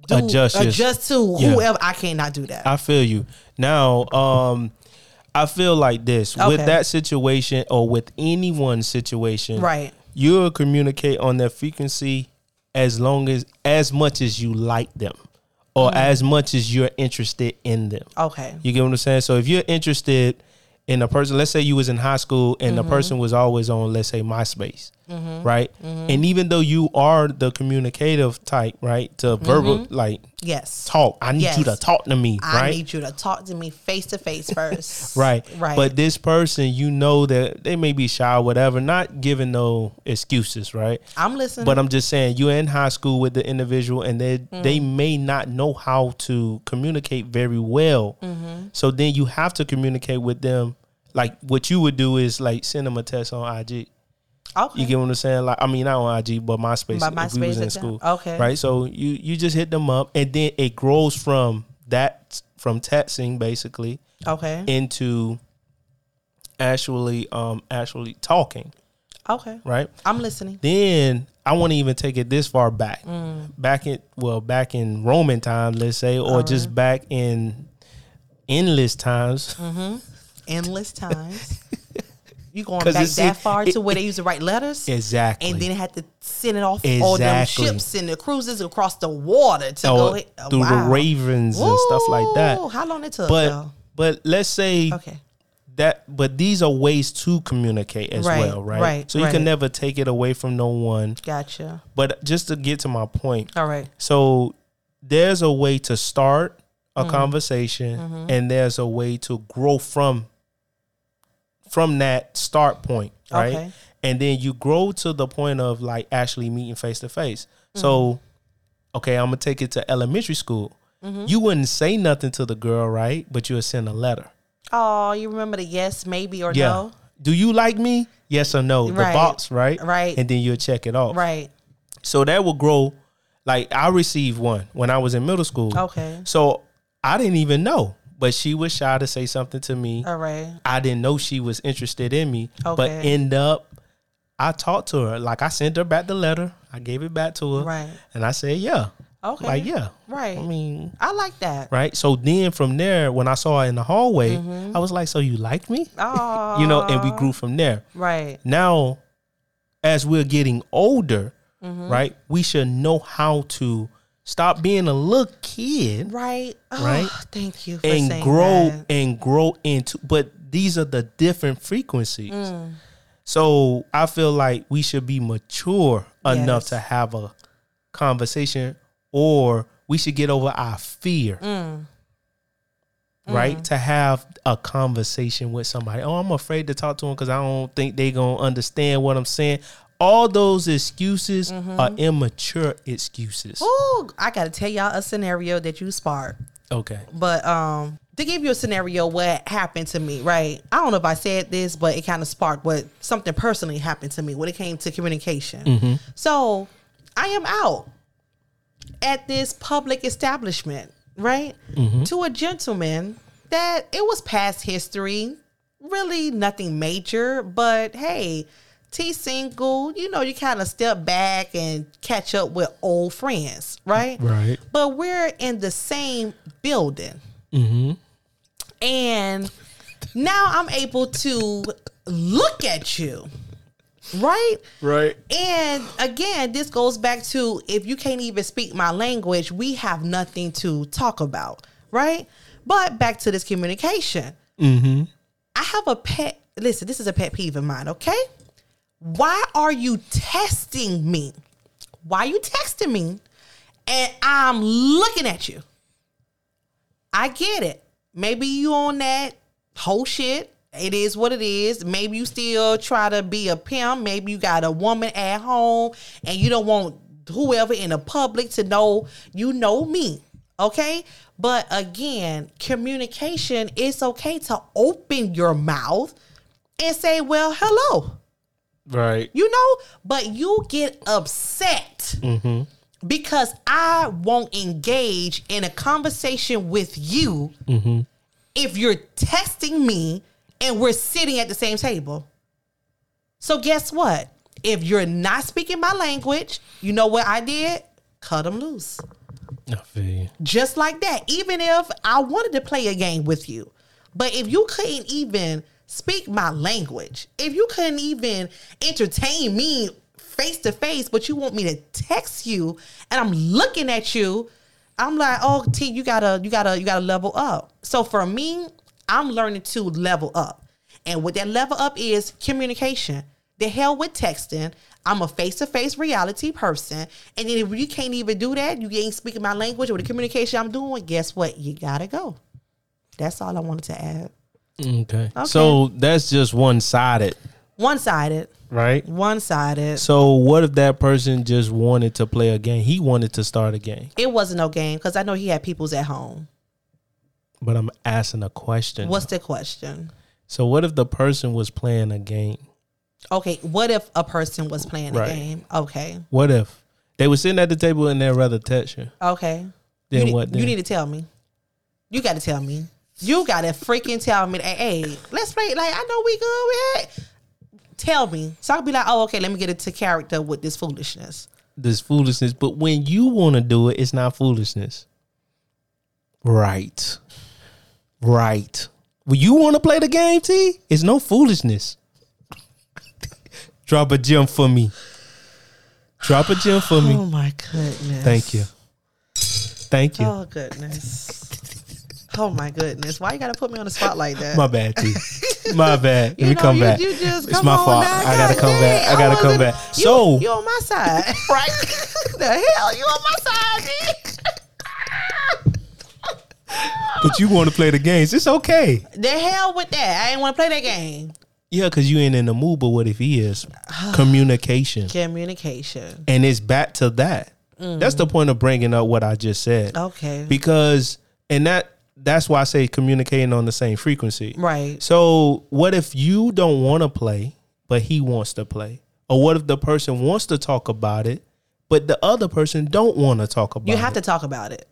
[SPEAKER 2] do,
[SPEAKER 1] Adjust
[SPEAKER 2] adjust to
[SPEAKER 1] Yeah.
[SPEAKER 2] whoever. I cannot do that.
[SPEAKER 1] I feel you. Now, um, I feel like this with that situation or with anyone's situation,
[SPEAKER 2] Right.
[SPEAKER 1] You'll communicate on that frequency as long as as much as you like them, or
[SPEAKER 2] Mm-hmm.
[SPEAKER 1] as much as you're interested in them.
[SPEAKER 2] okay.
[SPEAKER 1] You get what I'm saying? So if you're interested in a person, let's say you was in high school and
[SPEAKER 2] Mm-hmm.
[SPEAKER 1] the person was always on, let's say MySpace, right? And even though you are the communicative type, right, to verbal like
[SPEAKER 2] Yes.
[SPEAKER 1] talk, I need you
[SPEAKER 2] Mm-hmm.
[SPEAKER 1] To talk to me,
[SPEAKER 2] I
[SPEAKER 1] right?
[SPEAKER 2] need you to talk to me face to face first.
[SPEAKER 1] Right.
[SPEAKER 2] Right.
[SPEAKER 1] But this person, you know that they may be shy or whatever, not giving no excuses, right?
[SPEAKER 2] I'm listening.
[SPEAKER 1] But I'm just saying you're in high school with the individual and they
[SPEAKER 2] Mm.
[SPEAKER 1] they may not know how to communicate very well.
[SPEAKER 2] Mm-hmm.
[SPEAKER 1] So then you have to communicate with them. Like what you would do is like send them a text on IG.
[SPEAKER 2] Okay.
[SPEAKER 1] You get what I'm saying? Like I mean not on IG, but MySpace.
[SPEAKER 2] By
[SPEAKER 1] if we was
[SPEAKER 2] MySpace
[SPEAKER 1] in school.
[SPEAKER 2] okay.
[SPEAKER 1] Right. So you you just hit them up and then it grows from that from texting basically
[SPEAKER 2] okay.
[SPEAKER 1] into actually um actually talking,
[SPEAKER 2] okay.
[SPEAKER 1] right?
[SPEAKER 2] I'm listening.
[SPEAKER 1] Then I want to even take it this far back.
[SPEAKER 2] Mm.
[SPEAKER 1] Back in well, back in Roman times, let's say, or just back in endless times.
[SPEAKER 2] Mm-hmm. Endless times. You going back that
[SPEAKER 1] it-
[SPEAKER 2] far
[SPEAKER 1] it-
[SPEAKER 2] to where they used to write letters?
[SPEAKER 1] Exactly.
[SPEAKER 2] And then had to send it off all them ships and the cruises across the water to
[SPEAKER 1] or
[SPEAKER 2] go oh,
[SPEAKER 1] through
[SPEAKER 2] wow.
[SPEAKER 1] the ravens and stuff like
[SPEAKER 2] Ooh,
[SPEAKER 1] that.
[SPEAKER 2] How long it took?
[SPEAKER 1] But
[SPEAKER 2] though?
[SPEAKER 1] but let's say
[SPEAKER 2] okay.
[SPEAKER 1] that but these are ways to communicate as
[SPEAKER 2] Right,
[SPEAKER 1] well, right?
[SPEAKER 2] right,
[SPEAKER 1] so you
[SPEAKER 2] right.
[SPEAKER 1] can never take it away from no one.
[SPEAKER 2] Gotcha.
[SPEAKER 1] But just to get to my point,
[SPEAKER 2] All right.
[SPEAKER 1] So there's a way to start a
[SPEAKER 2] Mm-hmm.
[SPEAKER 1] conversation and there's a way to grow from from that start point, right?
[SPEAKER 2] Okay.
[SPEAKER 1] And then you grow to the point of like actually meeting face to face.
[SPEAKER 2] Mm-hmm.
[SPEAKER 1] So okay, I'm to take it to elementary school.
[SPEAKER 2] Mm-hmm.
[SPEAKER 1] You wouldn't say nothing to the girl, right? But you would send a letter.
[SPEAKER 2] Oh, you remember the yes, maybe, or
[SPEAKER 1] Yeah.
[SPEAKER 2] no?
[SPEAKER 1] Do you like me? Yes or no? The box, right?
[SPEAKER 2] Right.
[SPEAKER 1] And then you'll check it off.
[SPEAKER 2] Right.
[SPEAKER 1] So that will grow. Like I received one when I was in middle school.
[SPEAKER 2] Okay.
[SPEAKER 1] So I didn't even know, but she was shy to say something to me.
[SPEAKER 2] All right.
[SPEAKER 1] I didn't know she was interested in me,
[SPEAKER 2] okay.
[SPEAKER 1] but end up I talked to her. Like I sent her back the letter. I gave it back to her,
[SPEAKER 2] Right.
[SPEAKER 1] and I said, "Yeah,
[SPEAKER 2] Okay.
[SPEAKER 1] like yeah,
[SPEAKER 2] Right.
[SPEAKER 1] I mean,
[SPEAKER 2] I like that.
[SPEAKER 1] right." So then from there, when I saw her in the hallway, I was like, "So you like me?"
[SPEAKER 2] Oh.
[SPEAKER 1] You know, and we grew from there.
[SPEAKER 2] Right.
[SPEAKER 1] Now, as we're getting older,
[SPEAKER 2] Mm-hmm.
[SPEAKER 1] right, we should know how to Stop being a little kid
[SPEAKER 2] Right. Oh,
[SPEAKER 1] Right.
[SPEAKER 2] Thank you for
[SPEAKER 1] and
[SPEAKER 2] saying
[SPEAKER 1] grow
[SPEAKER 2] that.
[SPEAKER 1] and grow into but these are the different frequencies.
[SPEAKER 2] Mm.
[SPEAKER 1] So I feel like we should be mature enough to have a conversation or we should get over our fear.
[SPEAKER 2] Mm.
[SPEAKER 1] Right? To have a conversation with somebody. Oh, I'm afraid to talk to them because I don't think they're gonna understand what I'm saying. All those excuses
[SPEAKER 2] Mm-hmm.
[SPEAKER 1] are immature excuses.
[SPEAKER 2] Oh, I gotta tell y'all a scenario that you sparked.
[SPEAKER 1] Okay.
[SPEAKER 2] But um, to give you a scenario, what happened to me, right? I don't know if I said this, but it kind of sparked what something personally happened to me when it came to communication. So I am out at this public establishment, right? To a gentleman that it was past history, really nothing major, but hey, T single, you know, you kind of step back and catch up with old friends, right?
[SPEAKER 1] Right.
[SPEAKER 2] But we're in the same building. And now I'm able to look at you, right?
[SPEAKER 1] Right.
[SPEAKER 2] And again, this goes back to if you can't even speak my language, we have nothing to talk about, right? But back to this communication. Mhm. I have a pet. Listen, this is a pet peeve of mine, okay? Why are you testing me? Why are you texting me? And I'm looking at you. I get it. Maybe you on that whole shit. It is what it is. Maybe you still try to be a pimp. Maybe you got a woman at home and you don't want whoever in the public to know you know me. Okay? But again, communication, it's okay to open your mouth and say, well, hello
[SPEAKER 1] Right.
[SPEAKER 2] you know but you get upset mm-hmm. because i won't engage in a conversation with you mm-hmm. if you're testing me and we're sitting at the same table. So guess what? If you're not speaking my language you know what i did? Cut them loose.
[SPEAKER 1] I feel you.
[SPEAKER 2] just like that. Even if I wanted to play a game with you, but if you couldn't even speak my language, if you couldn't even entertain me face to face, but you want me to text you and I'm looking at you, I'm like, oh T, you gotta, you gotta, you gotta level up. So for me, I'm learning to level up. And what that level up is communication. The hell with texting. I'm a face to face reality person. And then if you can't even do that, you ain't speaking my language or the communication I'm doing, guess what? You gotta go. That's all I wanted to add.
[SPEAKER 1] Okay. So that's just one sided,
[SPEAKER 2] One sided.
[SPEAKER 1] right?
[SPEAKER 2] One sided.
[SPEAKER 1] So what if that person just wanted to play a game? He wanted to start a game.
[SPEAKER 2] It wasn't no game because I know he had people's at home.
[SPEAKER 1] But I'm asking a question.
[SPEAKER 2] What's the question?
[SPEAKER 1] so what if the person was playing a game?
[SPEAKER 2] Okay, what if a person was playing
[SPEAKER 1] Right.
[SPEAKER 2] a game? Okay.
[SPEAKER 1] What if they were sitting at the table and they'd rather touch you?
[SPEAKER 2] Okay.
[SPEAKER 1] Then
[SPEAKER 2] you,
[SPEAKER 1] what
[SPEAKER 2] You
[SPEAKER 1] then?
[SPEAKER 2] need to tell me. You got to tell me. You got to freaking tell me. That, hey, let's play. Like I know we good. We had. Tell me, so I will be like, oh, okay. Let me get into character with this foolishness.
[SPEAKER 1] This foolishness. But when you want to do it, it's not foolishness. Right. Right. When you want to play the game, T, it's no foolishness. Drop a gem for me. Drop a gem for me.
[SPEAKER 2] Oh my goodness.
[SPEAKER 1] Thank you. Thank you.
[SPEAKER 2] Oh goodness. Oh my goodness. Why you gotta put me on the spot like that?
[SPEAKER 1] My bad, T. My bad. Let
[SPEAKER 2] You
[SPEAKER 1] me
[SPEAKER 2] know,
[SPEAKER 1] come
[SPEAKER 2] you-
[SPEAKER 1] back.
[SPEAKER 2] you just-
[SPEAKER 1] it's
[SPEAKER 2] come
[SPEAKER 1] my fault.
[SPEAKER 2] now.
[SPEAKER 1] I gotta
[SPEAKER 2] God
[SPEAKER 1] come back. I gotta come back.
[SPEAKER 2] You,
[SPEAKER 1] So
[SPEAKER 2] you on my side, right? the hell, you on my side,
[SPEAKER 1] but you want to play the games. It's okay.
[SPEAKER 2] The hell with that. I ain't want to play that game.
[SPEAKER 1] Yeah, because you ain't in the mood, but what if he is? Communication.
[SPEAKER 2] Communication.
[SPEAKER 1] And it's back to that. Mm. That's the point of bringing up what I just said.
[SPEAKER 2] Okay.
[SPEAKER 1] Because and that that's why I say communicating on the same frequency.
[SPEAKER 2] right.
[SPEAKER 1] So what if you don't want to play, but he wants to play? Or what if the person wants to talk about it, but the other person don't want to talk about it?
[SPEAKER 2] You
[SPEAKER 1] it?
[SPEAKER 2] have to talk about it.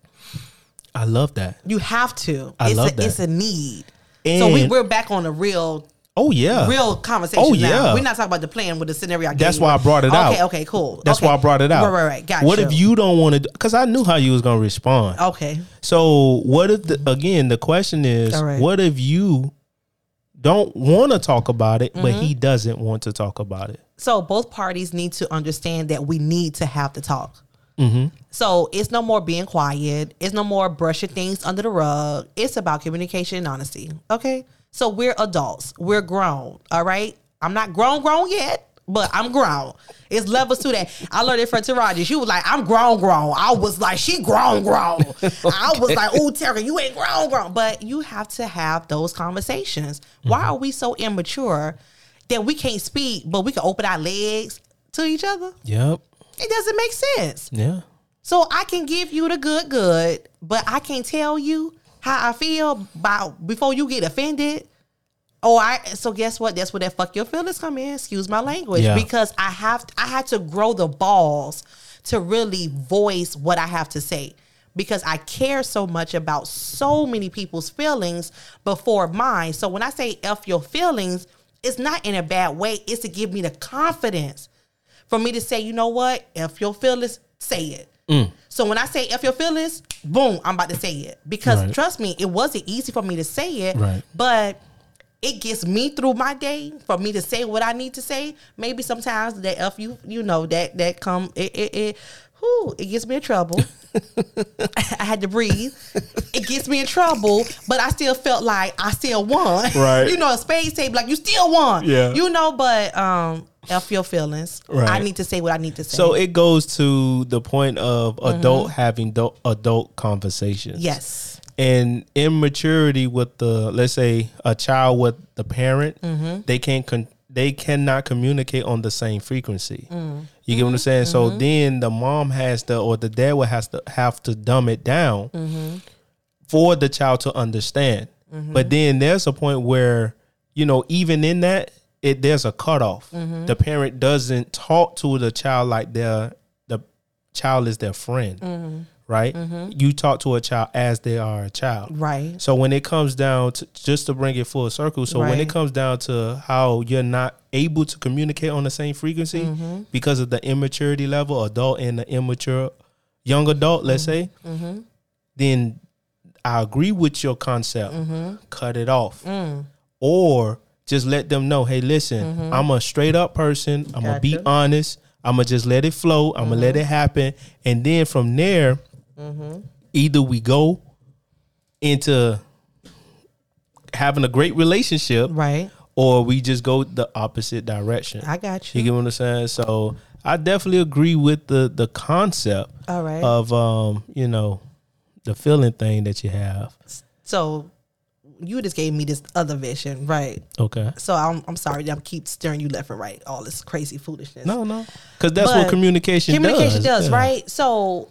[SPEAKER 1] I love that.
[SPEAKER 2] You have to.
[SPEAKER 1] I
[SPEAKER 2] it's
[SPEAKER 1] love
[SPEAKER 2] a,
[SPEAKER 1] that.
[SPEAKER 2] It's a need. so we, we're back on the real
[SPEAKER 1] Oh yeah.
[SPEAKER 2] real conversation
[SPEAKER 1] Oh,
[SPEAKER 2] now.
[SPEAKER 1] yeah.
[SPEAKER 2] We're not talking about the plan with the scenario. I gave
[SPEAKER 1] That's
[SPEAKER 2] you.
[SPEAKER 1] why I brought it
[SPEAKER 2] okay,
[SPEAKER 1] out.
[SPEAKER 2] Okay, okay, cool.
[SPEAKER 1] That's
[SPEAKER 2] okay.
[SPEAKER 1] why I brought it out.
[SPEAKER 2] Right, right, right. Got
[SPEAKER 1] what
[SPEAKER 2] you.
[SPEAKER 1] if you don't want to? Because I knew how you was gonna respond.
[SPEAKER 2] Okay.
[SPEAKER 1] So what if the, again the question is,
[SPEAKER 2] right.
[SPEAKER 1] what if you don't want to talk about it, but
[SPEAKER 2] Mm-hmm.
[SPEAKER 1] he doesn't want to talk about it?
[SPEAKER 2] So both parties need to understand that we need to have the talk. So it's no more being quiet. It's no more brushing things under the rug. It's about communication and honesty. Okay. So we're adults. We're grown. All right. I'm not grown, grown yet, but I'm grown. It's levels to that. I learned it from Taraji. She was like, I'm grown, grown. I was like, she grown, grown. I was like, oh, Tara, you ain't grown, grown. But you have to have those conversations. Why mm-hmm. are we so immature that we can't speak, but we can open our legs to each other?
[SPEAKER 1] Yep.
[SPEAKER 2] It doesn't make sense.
[SPEAKER 1] Yeah.
[SPEAKER 2] So I can give you the good, good, but I can't tell you how I feel about before you get offended. Oh, I so guess what? That's where that fuck your feelings come in. Excuse my language,
[SPEAKER 1] Yeah.
[SPEAKER 2] because I have I had to grow the balls to really voice what I have to say because I care so much about so many people's feelings before mine. So when I say f your feelings, it's not in a bad way. It's to give me the confidence for me to say, you know what, if your feelings, say it. Mm. So when I say if your feelings, boom, I'm about to say it because
[SPEAKER 1] Right.
[SPEAKER 2] trust me, it wasn't easy for me to say it,
[SPEAKER 1] Right.
[SPEAKER 2] but it gets me through my day for me to say what I need to say. Maybe sometimes that if you you know that that come it it, it whew, it gets me in trouble. I had to breathe. It gets me in trouble, but I still felt like I still won.
[SPEAKER 1] Right.
[SPEAKER 2] You know, a spades table, like you still won.
[SPEAKER 1] Yeah.
[SPEAKER 2] You know, but um, F your feelings. I need to say what I need to say.
[SPEAKER 1] So it goes to the point of adult having adult, adult conversations.
[SPEAKER 2] yes.
[SPEAKER 1] and immaturity with the let's say a child with the parent
[SPEAKER 2] Mm-hmm.
[SPEAKER 1] they can't con- they cannot communicate on the same frequency
[SPEAKER 2] Mm.
[SPEAKER 1] you get what i'm saying so
[SPEAKER 2] Mm-hmm.
[SPEAKER 1] then the mom has to or the dad will has to have to dumb it down
[SPEAKER 2] Mm-hmm.
[SPEAKER 1] for the child to understand but then there's a point where you know even in that it there's a cutoff
[SPEAKER 2] Mm-hmm.
[SPEAKER 1] the parent doesn't talk to the child like their the child is their friend
[SPEAKER 2] Mm-hmm.
[SPEAKER 1] right you talk to a child as they are a child
[SPEAKER 2] Right.
[SPEAKER 1] so when it comes down to just to bring it full circle, so when it comes down to how you're not able to communicate on the same frequency
[SPEAKER 2] Mm-hmm.
[SPEAKER 1] because of the immaturity level, adult and the immature young adult, let's say,
[SPEAKER 2] Mm-hmm.
[SPEAKER 1] then I agree with your concept.
[SPEAKER 2] Mm-hmm.
[SPEAKER 1] Cut it off.
[SPEAKER 2] Mm.
[SPEAKER 1] Or just let them know, hey, listen, I'm a straight up person. I'm gonna be
[SPEAKER 2] Mm-hmm. Mm-hmm.
[SPEAKER 1] honest. I'm gonna just let it flow. I'm gonna let it happen. And then from there, either we go into having a great relationship
[SPEAKER 2] Right.
[SPEAKER 1] or we just go the opposite direction.
[SPEAKER 2] I got
[SPEAKER 1] you
[SPEAKER 2] you.
[SPEAKER 1] get what I'm saying? So I definitely agree with the the concept
[SPEAKER 2] All right.
[SPEAKER 1] of um, you know, the feeling thing that you have.
[SPEAKER 2] so you just gave me this other vision, right?
[SPEAKER 1] Okay.
[SPEAKER 2] So I'm I'm sorry that I keep stirring you left and right, all this crazy foolishness.
[SPEAKER 1] No, no. Cuz that's what communication,
[SPEAKER 2] communication
[SPEAKER 1] does.
[SPEAKER 2] does,
[SPEAKER 1] Yeah.
[SPEAKER 2] right? So,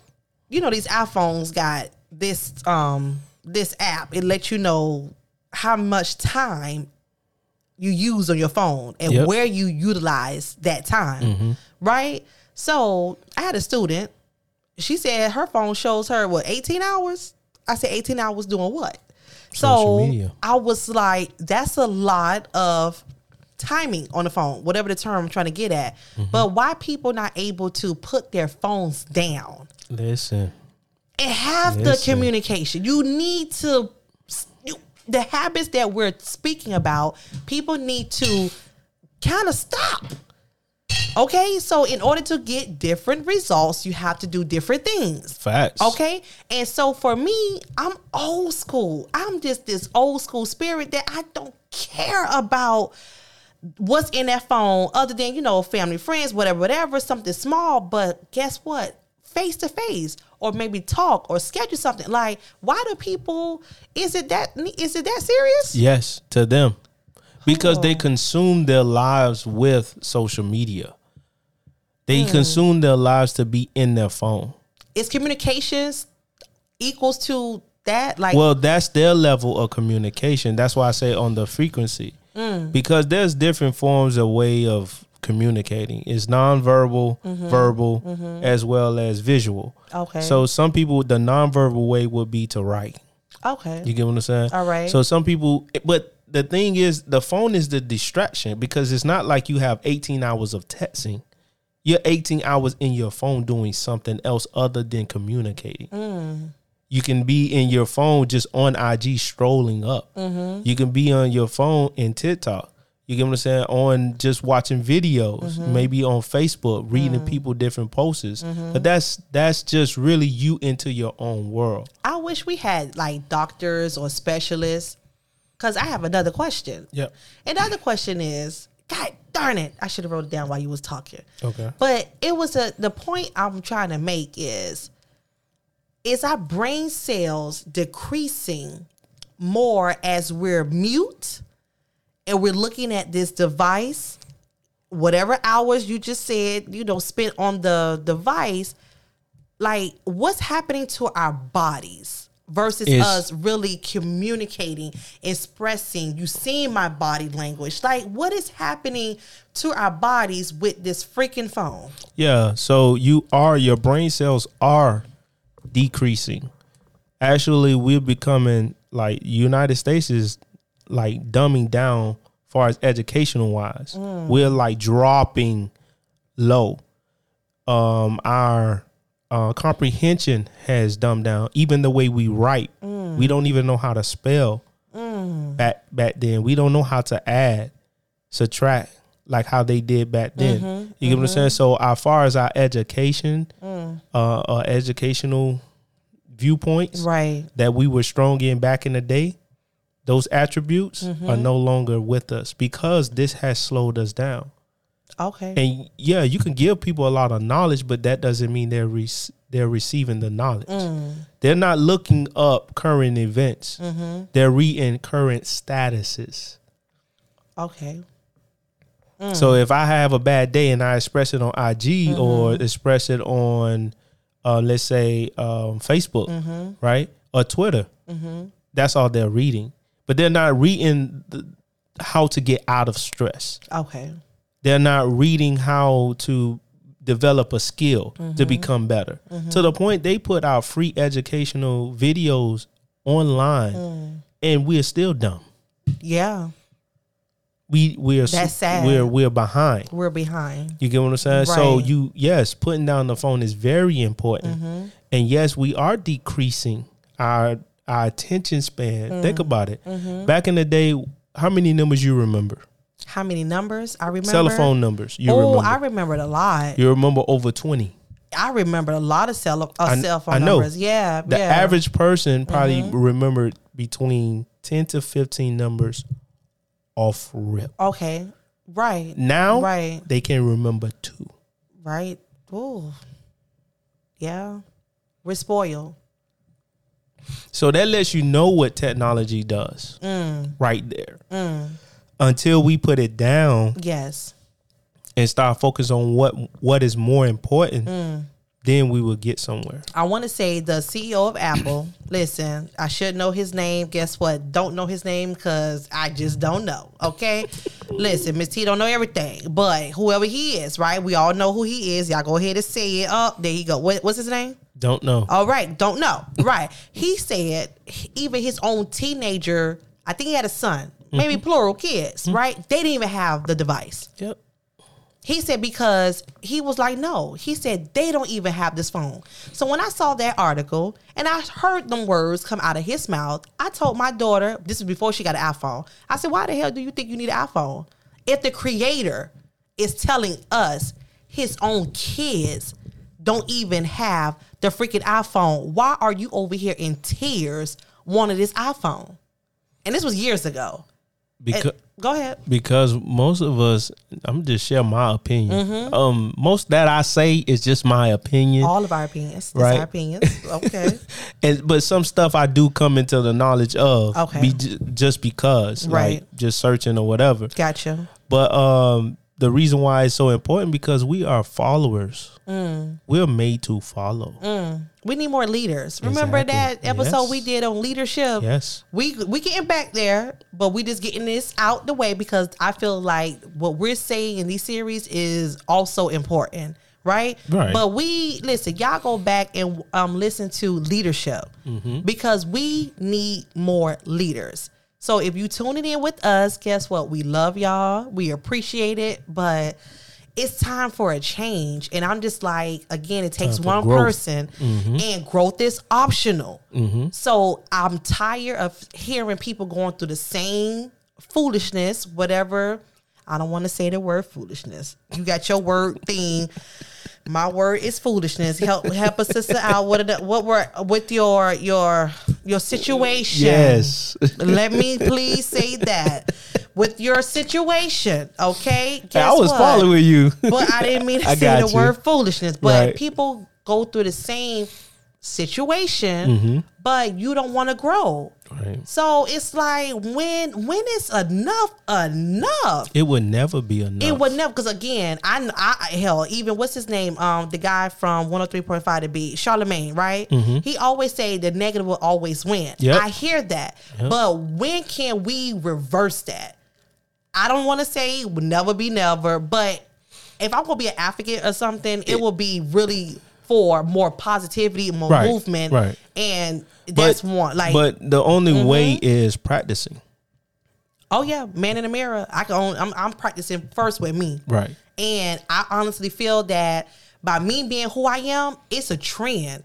[SPEAKER 2] you know, these iPhones got this um this app. It lets you know how much time you use on your phone and
[SPEAKER 1] Yep.
[SPEAKER 2] where you utilize that time.
[SPEAKER 1] Mm-hmm.
[SPEAKER 2] Right? So I had a student, she said her phone shows her what, 18 hours? I said 18 hours doing what?
[SPEAKER 1] Social
[SPEAKER 2] so
[SPEAKER 1] media.
[SPEAKER 2] I was like, that's a lot of timing on the phone, whatever the term I'm trying to get at.
[SPEAKER 1] Mm-hmm.
[SPEAKER 2] But why people not able to put their phones down
[SPEAKER 1] Listen.
[SPEAKER 2] and have the communication? You need to you, the habits that we're speaking about. People need to kind of stop. Okay, so in order to get different results, you have to do different things.
[SPEAKER 1] Facts.
[SPEAKER 2] Okay. And so for me, I'm old school. I'm just this old school spirit that I don't care about what's in that phone other than, you know, family, friends, whatever, whatever, something small. But guess what? Face to face or maybe talk or schedule something. Like, why do people is it that is it that serious?
[SPEAKER 1] Yes, to them. Because they
[SPEAKER 2] Oh.
[SPEAKER 1] consume their lives with social media. They
[SPEAKER 2] Hmm.
[SPEAKER 1] consume their lives to be in their phone.
[SPEAKER 2] Is communications equals to that? Like
[SPEAKER 1] Well, that's their level of communication. That's why I say on the frequency.
[SPEAKER 2] Mm.
[SPEAKER 1] Because there's different forms of way of communicating. It's nonverbal,
[SPEAKER 2] Mm-hmm.
[SPEAKER 1] verbal, as well as visual.
[SPEAKER 2] Okay.
[SPEAKER 1] So some people the nonverbal way would be to write.
[SPEAKER 2] okay.
[SPEAKER 1] You get what I'm saying?
[SPEAKER 2] All right.
[SPEAKER 1] So some people, but the thing is, the phone is the distraction because it's not like you have 18 hours of texting. You're 18 hours in your phone doing something else other than communicating.
[SPEAKER 2] Mm.
[SPEAKER 1] You can be in your phone just on IG strolling up.
[SPEAKER 2] Mm-hmm.
[SPEAKER 1] You can be on your phone in TikTok. You get what I'm saying? On just watching videos, maybe on Facebook, reading people different posts. But that's that's just really you into your own world.
[SPEAKER 2] I wish we had like doctors or specialists. Cause I have another question.
[SPEAKER 1] Yeah.
[SPEAKER 2] And the other question is, God darn it, I should have wrote it down while you was talking.
[SPEAKER 1] Okay.
[SPEAKER 2] But it was a the point I'm trying to make is is our brain cells decreasing more as we're mute and we're looking at this device whatever hours you just said you know spent on the device like what's happening to our bodies versus us really communicating expressing you seeing my body language like what is happening to our bodies with this freaking phone
[SPEAKER 1] Yeah. So you are your brain cells are decreasing. Actually, we're becoming like United States is like dumbing down far as educational wise. We're like dropping low. Um our uh, comprehension has dumbed down. Even the way we write, we don't even know how to spell. Back back then, we don't know how to add, subtract like how they did back then. You get what I'm saying? So, as far as our education, uh, uh, educational viewpoints
[SPEAKER 2] right
[SPEAKER 1] that we were strong in back in the day, those attributes are no longer with us because this has slowed us down.
[SPEAKER 2] Okay
[SPEAKER 1] And yeah, you can give people a lot of knowledge, but that doesn't mean they're re- they're receiving the knowledge. Mm. They're not looking up current events. Mm-hmm. They're reading current statuses.
[SPEAKER 2] okay mm.
[SPEAKER 1] So if I have a bad day and I express it on IG mm-hmm. or express it on, uh, let's say, um, Facebook, mm-hmm. right, or Twitter, that's all they're reading. But they're not reading the, how to get out of stress.
[SPEAKER 2] okay
[SPEAKER 1] they're not reading how to develop a skill to mm-hmm. become better. Mm-hmm. To the point they put out free educational videos online mm. and we're still dumb.
[SPEAKER 2] Yeah.
[SPEAKER 1] We we're
[SPEAKER 2] That's sad.
[SPEAKER 1] we're we're behind.
[SPEAKER 2] We're behind.
[SPEAKER 1] You get what i'm saying? So you yes putting down the phone is very important. Mm-hmm. And yes we are decreasing our our attention span. Think mm. about it. Back in the day how many numbers you remember
[SPEAKER 2] how many numbers i remember
[SPEAKER 1] telephone numbers you
[SPEAKER 2] oh
[SPEAKER 1] remember
[SPEAKER 2] i remembered a lot
[SPEAKER 1] you remember over 20
[SPEAKER 2] i remember a lot of cell, uh,
[SPEAKER 1] I-
[SPEAKER 2] cell phone
[SPEAKER 1] I know.
[SPEAKER 2] numbers yeah
[SPEAKER 1] The
[SPEAKER 2] yeah.
[SPEAKER 1] average person probably remembered between 10 to 15 numbers off rip.
[SPEAKER 2] okay right
[SPEAKER 1] Now
[SPEAKER 2] right
[SPEAKER 1] they can remember two.
[SPEAKER 2] right oh yeah we're spoiled
[SPEAKER 1] So that lets you know what technology does
[SPEAKER 2] Mm.
[SPEAKER 1] right there. Until we put it down
[SPEAKER 2] yes
[SPEAKER 1] and start focus on what what is more important,
[SPEAKER 2] Mm.
[SPEAKER 1] then we will get somewhere.
[SPEAKER 2] I want to say the CEO of Apple. listen, I should know his name. Guess what? Don't know his name because I just don't know. Okay. listen, Miss T don't know everything, but whoever he is, right? We all know who he is. Y'all go ahead and say it. Up there you go. What, what's his name?
[SPEAKER 1] Don't know.
[SPEAKER 2] All right, don't know. right. He said even his own teenager, I think he had a son, maybe mm-hmm. plural kids, mm-hmm. right? They didn't even have the device.
[SPEAKER 1] Yep.
[SPEAKER 2] He said because he was like, no. He said they don't even have this phone. So when I saw that article and I heard them words come out of his mouth, I told my daughter, this was before she got an iPhone. I said, why the hell do you think you need an iPhone? If the creator is telling us his own kids don't even have the freaking iPhone, why are you over here in tears wanting this iPhone? And this was years ago.
[SPEAKER 1] Because
[SPEAKER 2] Go ahead.
[SPEAKER 1] because most of us I'm just share my opinion.
[SPEAKER 2] Mm-hmm.
[SPEAKER 1] Um most that I say is just my opinion.
[SPEAKER 2] All of our opinions.
[SPEAKER 1] Right.
[SPEAKER 2] our opinions. Okay.
[SPEAKER 1] and but some stuff I do come into the knowledge of,
[SPEAKER 2] Okay.
[SPEAKER 1] be, j- just because,
[SPEAKER 2] Right.
[SPEAKER 1] like just searching or whatever.
[SPEAKER 2] Gotcha.
[SPEAKER 1] But um, the reason why it's so important because we are followers.
[SPEAKER 2] Mm.
[SPEAKER 1] We're made to follow.
[SPEAKER 2] We need more leaders. Remember
[SPEAKER 1] Exactly.
[SPEAKER 2] that episode
[SPEAKER 1] Yes.
[SPEAKER 2] we did on leadership?
[SPEAKER 1] Yes,
[SPEAKER 2] We we getting back there, but we just getting this out the way because I feel like what we're saying in these series is also important, right?
[SPEAKER 1] Right.
[SPEAKER 2] But we listen, y'all go back and um listen to leadership
[SPEAKER 1] Mm-hmm.
[SPEAKER 2] because we need more leaders. So if you tuning in with us, guess what? We love y'all. We appreciate it, but it's time for a change. And I'm just like, again, it takes one
[SPEAKER 1] growth.
[SPEAKER 2] person mm-hmm. and growth is optional. Mm-hmm. So I'm tired of hearing people going through the same foolishness, whatever I don't want to say the word foolishness. You got your word thing. My word is foolishness. Help help a sister out. What are the, what were with your your your situation?
[SPEAKER 1] Yes.
[SPEAKER 2] Let me please say that with your situation. Okay. Guess
[SPEAKER 1] I was
[SPEAKER 2] what?
[SPEAKER 1] following you.
[SPEAKER 2] but I didn't mean to
[SPEAKER 1] I
[SPEAKER 2] say the
[SPEAKER 1] you.
[SPEAKER 2] word foolishness. But
[SPEAKER 1] Right.
[SPEAKER 2] people go through the same situation,
[SPEAKER 1] Mm-hmm.
[SPEAKER 2] but you don't want to grow.
[SPEAKER 1] Right.
[SPEAKER 2] So it's like when when is enough enough?
[SPEAKER 1] It would never be enough.
[SPEAKER 2] It would never because again, I, I hell even what's his name? Um, the guy from one hundred three point five to be Charlamagne, right? He always say the negative will always win.
[SPEAKER 1] Mm-hmm. Yep.
[SPEAKER 2] I hear that, but when can we reverse that? I don't want to say will never be never, but if I'm gonna be an advocate or something, it will be really for more positivity, more
[SPEAKER 1] Right,
[SPEAKER 2] movement,
[SPEAKER 1] right.
[SPEAKER 2] and that's one. Like,
[SPEAKER 1] but the only
[SPEAKER 2] Mm-hmm.
[SPEAKER 1] way is practicing.
[SPEAKER 2] oh yeah, man in the mirror. I can. Only, I'm, I'm practicing first with me.
[SPEAKER 1] Right.
[SPEAKER 2] And I honestly feel that by me being who I am, it's a trend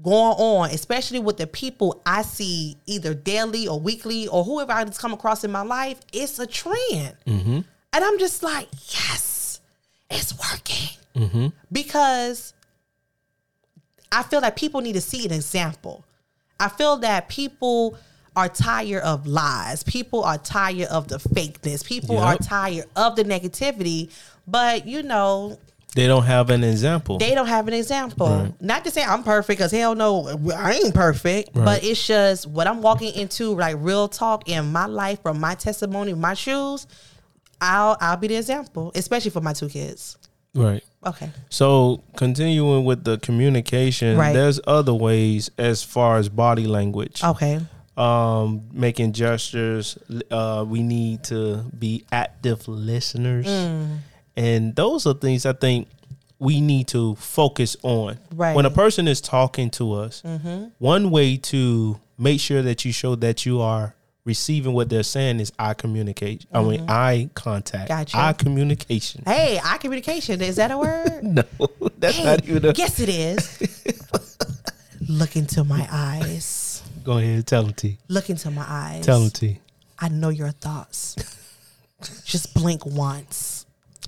[SPEAKER 2] going on, especially with the people I see either daily or weekly or whoever I just come across in my life. It's a trend. And I'm just like, yes, it's working. Because I feel that people need to see an example. I feel that people are tired of lies. People are tired of the fakeness. People are tired of the negativity. But you know,
[SPEAKER 1] They don't have an example.
[SPEAKER 2] they don't have an example.
[SPEAKER 1] Right.
[SPEAKER 2] Not to say I'm perfect, because hell no, I ain't perfect. But it's just what I'm walking into, like real talk in my life, from my testimony, my shoes. I'll I'll be the example, especially for my two kids.
[SPEAKER 1] Right.
[SPEAKER 2] Okay.
[SPEAKER 1] So continuing with the communication,
[SPEAKER 2] Right.
[SPEAKER 1] there's other ways as far as body language.
[SPEAKER 2] Okay.
[SPEAKER 1] Um, making gestures. Uh, we need to be active listeners,
[SPEAKER 2] Mm.
[SPEAKER 1] and those are things I think we need to focus on.
[SPEAKER 2] Right.
[SPEAKER 1] When a person is talking to us,
[SPEAKER 2] Mm-hmm.
[SPEAKER 1] one way to make sure that you show that you are receiving what they're saying is eye communicate. I mean, eye contact.
[SPEAKER 2] Mm-hmm. Gotcha.
[SPEAKER 1] Eye communication.
[SPEAKER 2] Hey, eye communication is that a word?
[SPEAKER 1] No, that's not even a.
[SPEAKER 2] yes, it is. Look into my eyes.
[SPEAKER 1] Go ahead, tell them T.
[SPEAKER 2] Look into my eyes.
[SPEAKER 1] Tell them T.
[SPEAKER 2] I know your thoughts. Just blink once,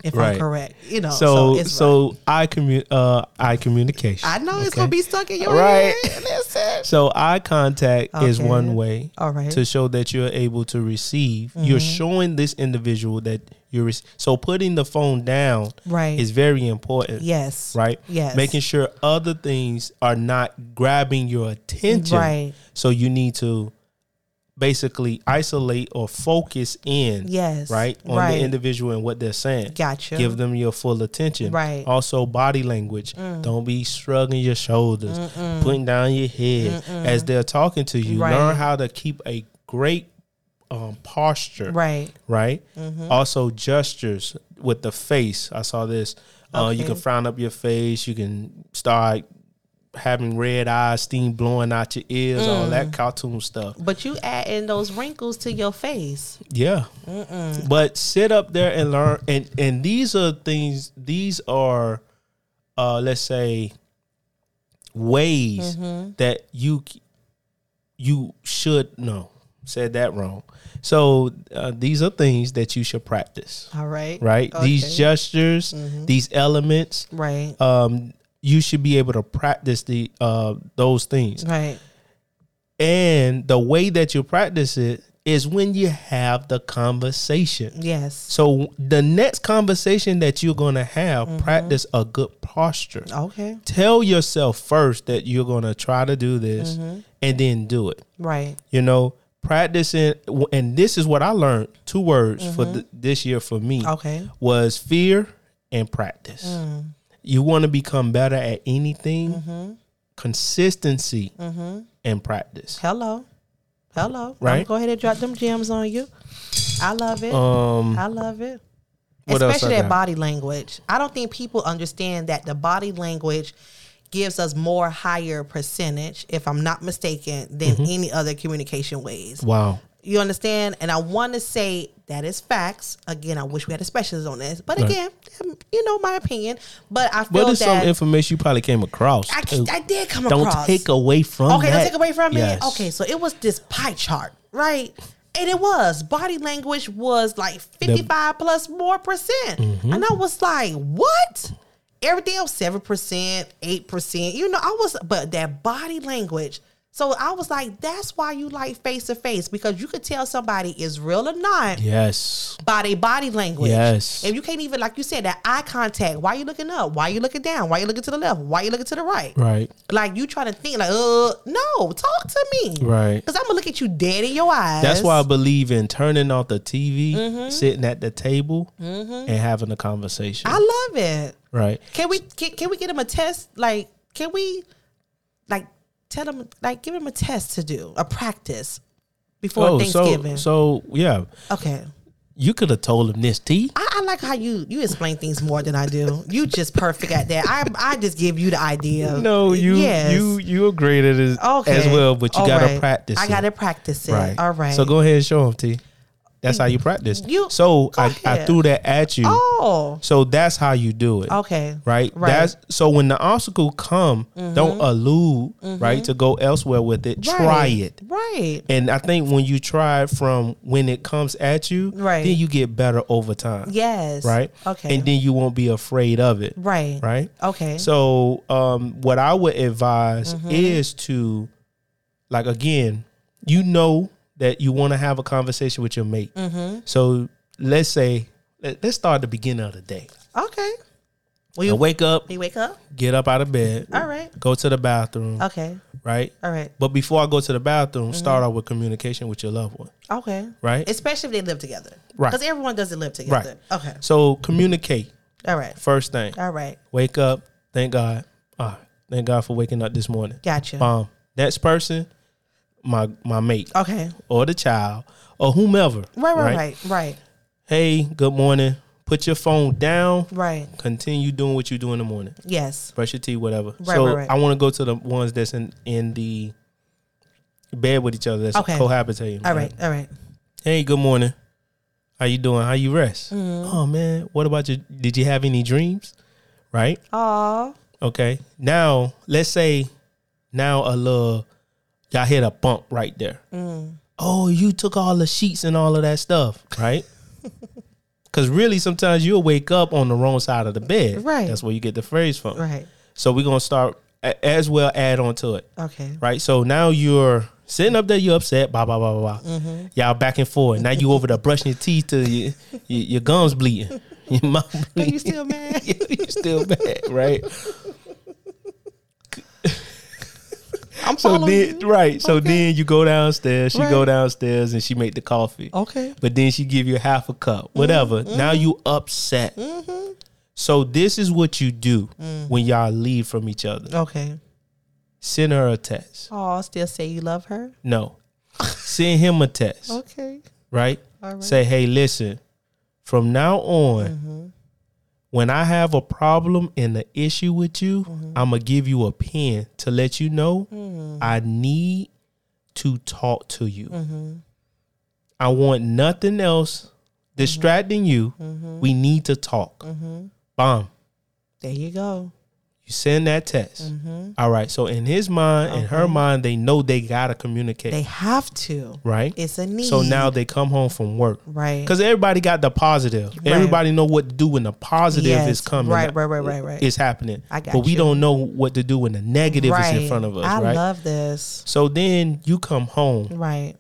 [SPEAKER 2] if
[SPEAKER 1] Right.
[SPEAKER 2] I'm correct. You know.
[SPEAKER 1] So, so,
[SPEAKER 2] right.
[SPEAKER 1] eye commu- uh, eye communication.
[SPEAKER 2] I know it's gonna be stuck in your
[SPEAKER 1] Right.
[SPEAKER 2] head. Listen.
[SPEAKER 1] So eye contact is one way
[SPEAKER 2] All right.
[SPEAKER 1] to show that you're able to receive. You're showing this individual that you're. Rec- so putting the phone down
[SPEAKER 2] Right.
[SPEAKER 1] is very important.
[SPEAKER 2] Yes.
[SPEAKER 1] Right.
[SPEAKER 2] Yes.
[SPEAKER 1] Making sure other things are not grabbing your attention.
[SPEAKER 2] Right.
[SPEAKER 1] So you need to basically isolate or focus in.
[SPEAKER 2] Yes.
[SPEAKER 1] Right on
[SPEAKER 2] Right.
[SPEAKER 1] the individual and what they're saying.
[SPEAKER 2] Gotcha.
[SPEAKER 1] Give them your full attention.
[SPEAKER 2] Right. Mm.
[SPEAKER 1] Also, body language. Don't be shrugging your shoulders, putting down your head as they're talking to you.
[SPEAKER 2] Right.
[SPEAKER 1] Learn how to keep a great um, posture.
[SPEAKER 2] Right.
[SPEAKER 1] Right. Also, gestures with the face. I saw this. Uh, you can frown up your face. You can start having red eyes, steam blowing out your ears, all
[SPEAKER 2] Mm.
[SPEAKER 1] that cartoon stuff.
[SPEAKER 2] But you add in those wrinkles to your face.
[SPEAKER 1] Yeah. But sit up there and learn and and these are things these are uh let's say ways that you you should know. Said that wrong. So uh, these are things that you should practice.
[SPEAKER 2] All right.
[SPEAKER 1] Right? These
[SPEAKER 2] Okay.
[SPEAKER 1] gestures, these elements,
[SPEAKER 2] Right.
[SPEAKER 1] um you should be able to practice the uh those things.
[SPEAKER 2] Right.
[SPEAKER 1] And the way that you practice it is when you have the conversation.
[SPEAKER 2] Yes.
[SPEAKER 1] So the next conversation that you're going to have,
[SPEAKER 2] Mm-hmm.
[SPEAKER 1] practice a good posture.
[SPEAKER 2] Okay.
[SPEAKER 1] Tell yourself first that you're going to try to do this
[SPEAKER 2] Mm-hmm.
[SPEAKER 1] and then do it.
[SPEAKER 2] Right.
[SPEAKER 1] You know, practicing and this is what I learned, two words for
[SPEAKER 2] Mm-hmm.
[SPEAKER 1] th- this year for me
[SPEAKER 2] Okay.
[SPEAKER 1] was fear and practice.
[SPEAKER 2] Mm.
[SPEAKER 1] You want to become better at anything,
[SPEAKER 2] Mm-hmm.
[SPEAKER 1] consistency and practice.
[SPEAKER 2] Hello. Hello.
[SPEAKER 1] Right?
[SPEAKER 2] Go ahead and drop them gems on you. I love it.
[SPEAKER 1] Um
[SPEAKER 2] I love it. Especially that body language. I don't think people understand that the body language gives us more higher percentage, if I'm not mistaken, than
[SPEAKER 1] Mm-hmm.
[SPEAKER 2] any other communication ways.
[SPEAKER 1] wow.
[SPEAKER 2] You understand? And I want to say that is facts. Again, I wish we had a specialist on this, but
[SPEAKER 1] Right.
[SPEAKER 2] again, um, you know my opinion. But I
[SPEAKER 1] But
[SPEAKER 2] feel
[SPEAKER 1] there's some information you probably came across.
[SPEAKER 2] I. I did come across.
[SPEAKER 1] Don't take away from
[SPEAKER 2] Okay,
[SPEAKER 1] that.
[SPEAKER 2] don't take away from
[SPEAKER 1] Yes.
[SPEAKER 2] it. Okay, so it was this pie chart, right? And it was body language was like 55 plus more percent.
[SPEAKER 1] Mm-hmm.
[SPEAKER 2] And I was like, what? Everything else, 7%, 8%. You know, I was, but that body language. So I was like, that's why you like face to face because you could tell somebody is real or not
[SPEAKER 1] Yes.
[SPEAKER 2] by their body language.
[SPEAKER 1] Yes.
[SPEAKER 2] If you can't even, like you said, that eye contact, why are you looking up? Why are you looking down? Why are you looking to the left? Why are you looking to the right?
[SPEAKER 1] Right.
[SPEAKER 2] Like you trying to think like, uh, no, talk to me.
[SPEAKER 1] Right.
[SPEAKER 2] Because I'm gonna look at you dead in your eyes.
[SPEAKER 1] That's why I believe in turning off the TV,
[SPEAKER 2] Mm-hmm.
[SPEAKER 1] sitting at the table, and having a conversation.
[SPEAKER 2] I love it.
[SPEAKER 1] right.
[SPEAKER 2] Can we can, can we get him a test? Like, can we like tell him like give him a test to do a practice before
[SPEAKER 1] Oh,
[SPEAKER 2] Thanksgiving?
[SPEAKER 1] so so yeah,
[SPEAKER 2] okay.
[SPEAKER 1] you could have told him this T.
[SPEAKER 2] I, I like how you you explain things more than I do. You just perfect at that. I I just give you the idea.
[SPEAKER 1] No, you
[SPEAKER 2] Yes.
[SPEAKER 1] you you are great at it as,
[SPEAKER 2] okay
[SPEAKER 1] as well, but you
[SPEAKER 2] All
[SPEAKER 1] gotta
[SPEAKER 2] right.
[SPEAKER 1] practice.
[SPEAKER 2] I
[SPEAKER 1] it.
[SPEAKER 2] gotta practice it.
[SPEAKER 1] right.
[SPEAKER 2] All right.
[SPEAKER 1] So go ahead and show him T. That's how you practice.
[SPEAKER 2] You-
[SPEAKER 1] so I, I threw that at you.
[SPEAKER 2] Oh.
[SPEAKER 1] So that's how you do it.
[SPEAKER 2] Okay.
[SPEAKER 1] Right?
[SPEAKER 2] Right.
[SPEAKER 1] That's so when the obstacle come, don't allude, right, to go elsewhere with it. Try it.
[SPEAKER 2] Right.
[SPEAKER 1] And I think when you try it from when it comes at you,
[SPEAKER 2] Right.
[SPEAKER 1] then you get better over time.
[SPEAKER 2] Yes.
[SPEAKER 1] Right?
[SPEAKER 2] Okay.
[SPEAKER 1] And then you won't be afraid of it.
[SPEAKER 2] right.
[SPEAKER 1] Right?
[SPEAKER 2] Okay.
[SPEAKER 1] So um what I would advise
[SPEAKER 2] Mm-hmm.
[SPEAKER 1] is to like again, you know that you want to have a conversation with your mate.
[SPEAKER 2] Mm-hmm.
[SPEAKER 1] So let's say let, us start at the beginning of the day.
[SPEAKER 2] okay. Will
[SPEAKER 1] You wake up,
[SPEAKER 2] you wake up?
[SPEAKER 1] get up out of bed,
[SPEAKER 2] All right.
[SPEAKER 1] go to the bathroom,
[SPEAKER 2] Okay.
[SPEAKER 1] right?
[SPEAKER 2] All right.
[SPEAKER 1] But before I go to the bathroom,
[SPEAKER 2] Mm-hmm.
[SPEAKER 1] start off with communication with your loved one,
[SPEAKER 2] Okay.
[SPEAKER 1] right?
[SPEAKER 2] Especially if they live together.
[SPEAKER 1] Right.
[SPEAKER 2] Because everyone doesn't live together. Right. Okay.
[SPEAKER 1] So communicate
[SPEAKER 2] All right.
[SPEAKER 1] first thing.
[SPEAKER 2] All right.
[SPEAKER 1] Wake up, thank God. Ah, thank God for waking up this morning.
[SPEAKER 2] Gotcha.
[SPEAKER 1] Bomb. Next person, my my mate
[SPEAKER 2] Okay.
[SPEAKER 1] or the child or whomever.
[SPEAKER 2] Right, right, right, right,
[SPEAKER 1] Hey, good morning. Put your phone down.
[SPEAKER 2] right.
[SPEAKER 1] Continue doing what you do in the morning.
[SPEAKER 2] Yes.
[SPEAKER 1] Brush your teeth, whatever.
[SPEAKER 2] Right,
[SPEAKER 1] so
[SPEAKER 2] right, right.
[SPEAKER 1] I want to go to the ones that's in in the bed with each other. That's
[SPEAKER 2] Okay.
[SPEAKER 1] cohabitating.
[SPEAKER 2] All right. All right.
[SPEAKER 1] Hey, good morning. How you doing? How you rest?
[SPEAKER 2] Mm-hmm.
[SPEAKER 1] Oh man, what about you? Did you have any dreams? Right.
[SPEAKER 2] Aw.
[SPEAKER 1] Okay. Now let's say now a little y'all hit a bump right there.
[SPEAKER 2] Mm.
[SPEAKER 1] Oh, you took all the sheets and all of that stuff, right? Because really, sometimes you'll wake up on the wrong side of the bed.
[SPEAKER 2] Right.
[SPEAKER 1] That's where you get the phrase from.
[SPEAKER 2] Right.
[SPEAKER 1] So we're gonna start as well add on to it,
[SPEAKER 2] Okay.
[SPEAKER 1] right? So now you're sitting up there, you're upset, blah blah blah blah. blah.
[SPEAKER 2] Mm-hmm.
[SPEAKER 1] Y'all back and forth. Now you over there brushing your teeth till your, your, your gums bleeding, your mouth
[SPEAKER 2] Are
[SPEAKER 1] bleeding.
[SPEAKER 2] you still mad?
[SPEAKER 1] you still mad, right?
[SPEAKER 2] I'm
[SPEAKER 1] So then,
[SPEAKER 2] you.
[SPEAKER 1] right. So
[SPEAKER 2] Okay.
[SPEAKER 1] then you go downstairs. She go downstairs and she make the coffee.
[SPEAKER 2] Okay.
[SPEAKER 1] But then she give you half a cup, whatever. Mm-hmm. Now you upset. Mm-hmm. So this is what you do mm. when y'all leave from each other.
[SPEAKER 2] Okay.
[SPEAKER 1] Send her a text.
[SPEAKER 2] Oh, still say you love her?
[SPEAKER 1] No, send him a text.
[SPEAKER 2] Okay.
[SPEAKER 1] Right.
[SPEAKER 2] All right.
[SPEAKER 1] Say, hey, listen. From now on, mm-hmm. When I have a problem and an issue with you, mm-hmm. I'm gonna give you a pen to let you know mm-hmm. I need to talk to you. Mm-hmm. I want nothing else distracting you. We need to talk. Bomb.
[SPEAKER 2] There you go.
[SPEAKER 1] You send that text. Mm-hmm. All right. So in his mind, in her uh-huh. mind, they know they gotta communicate.
[SPEAKER 2] They have to.
[SPEAKER 1] right.
[SPEAKER 2] It's a need.
[SPEAKER 1] So now they come home from work.
[SPEAKER 2] right.
[SPEAKER 1] Because everybody got the positive. Everybody know what to do when the positive
[SPEAKER 2] Yes.
[SPEAKER 1] is coming.
[SPEAKER 2] Right, right, right, right, right.
[SPEAKER 1] It's happening.
[SPEAKER 2] I got
[SPEAKER 1] but we
[SPEAKER 2] you.
[SPEAKER 1] don't know what to do when the negative
[SPEAKER 2] right.
[SPEAKER 1] is in front of us,
[SPEAKER 2] I
[SPEAKER 1] right?
[SPEAKER 2] love this.
[SPEAKER 1] so then you come home.
[SPEAKER 2] Right.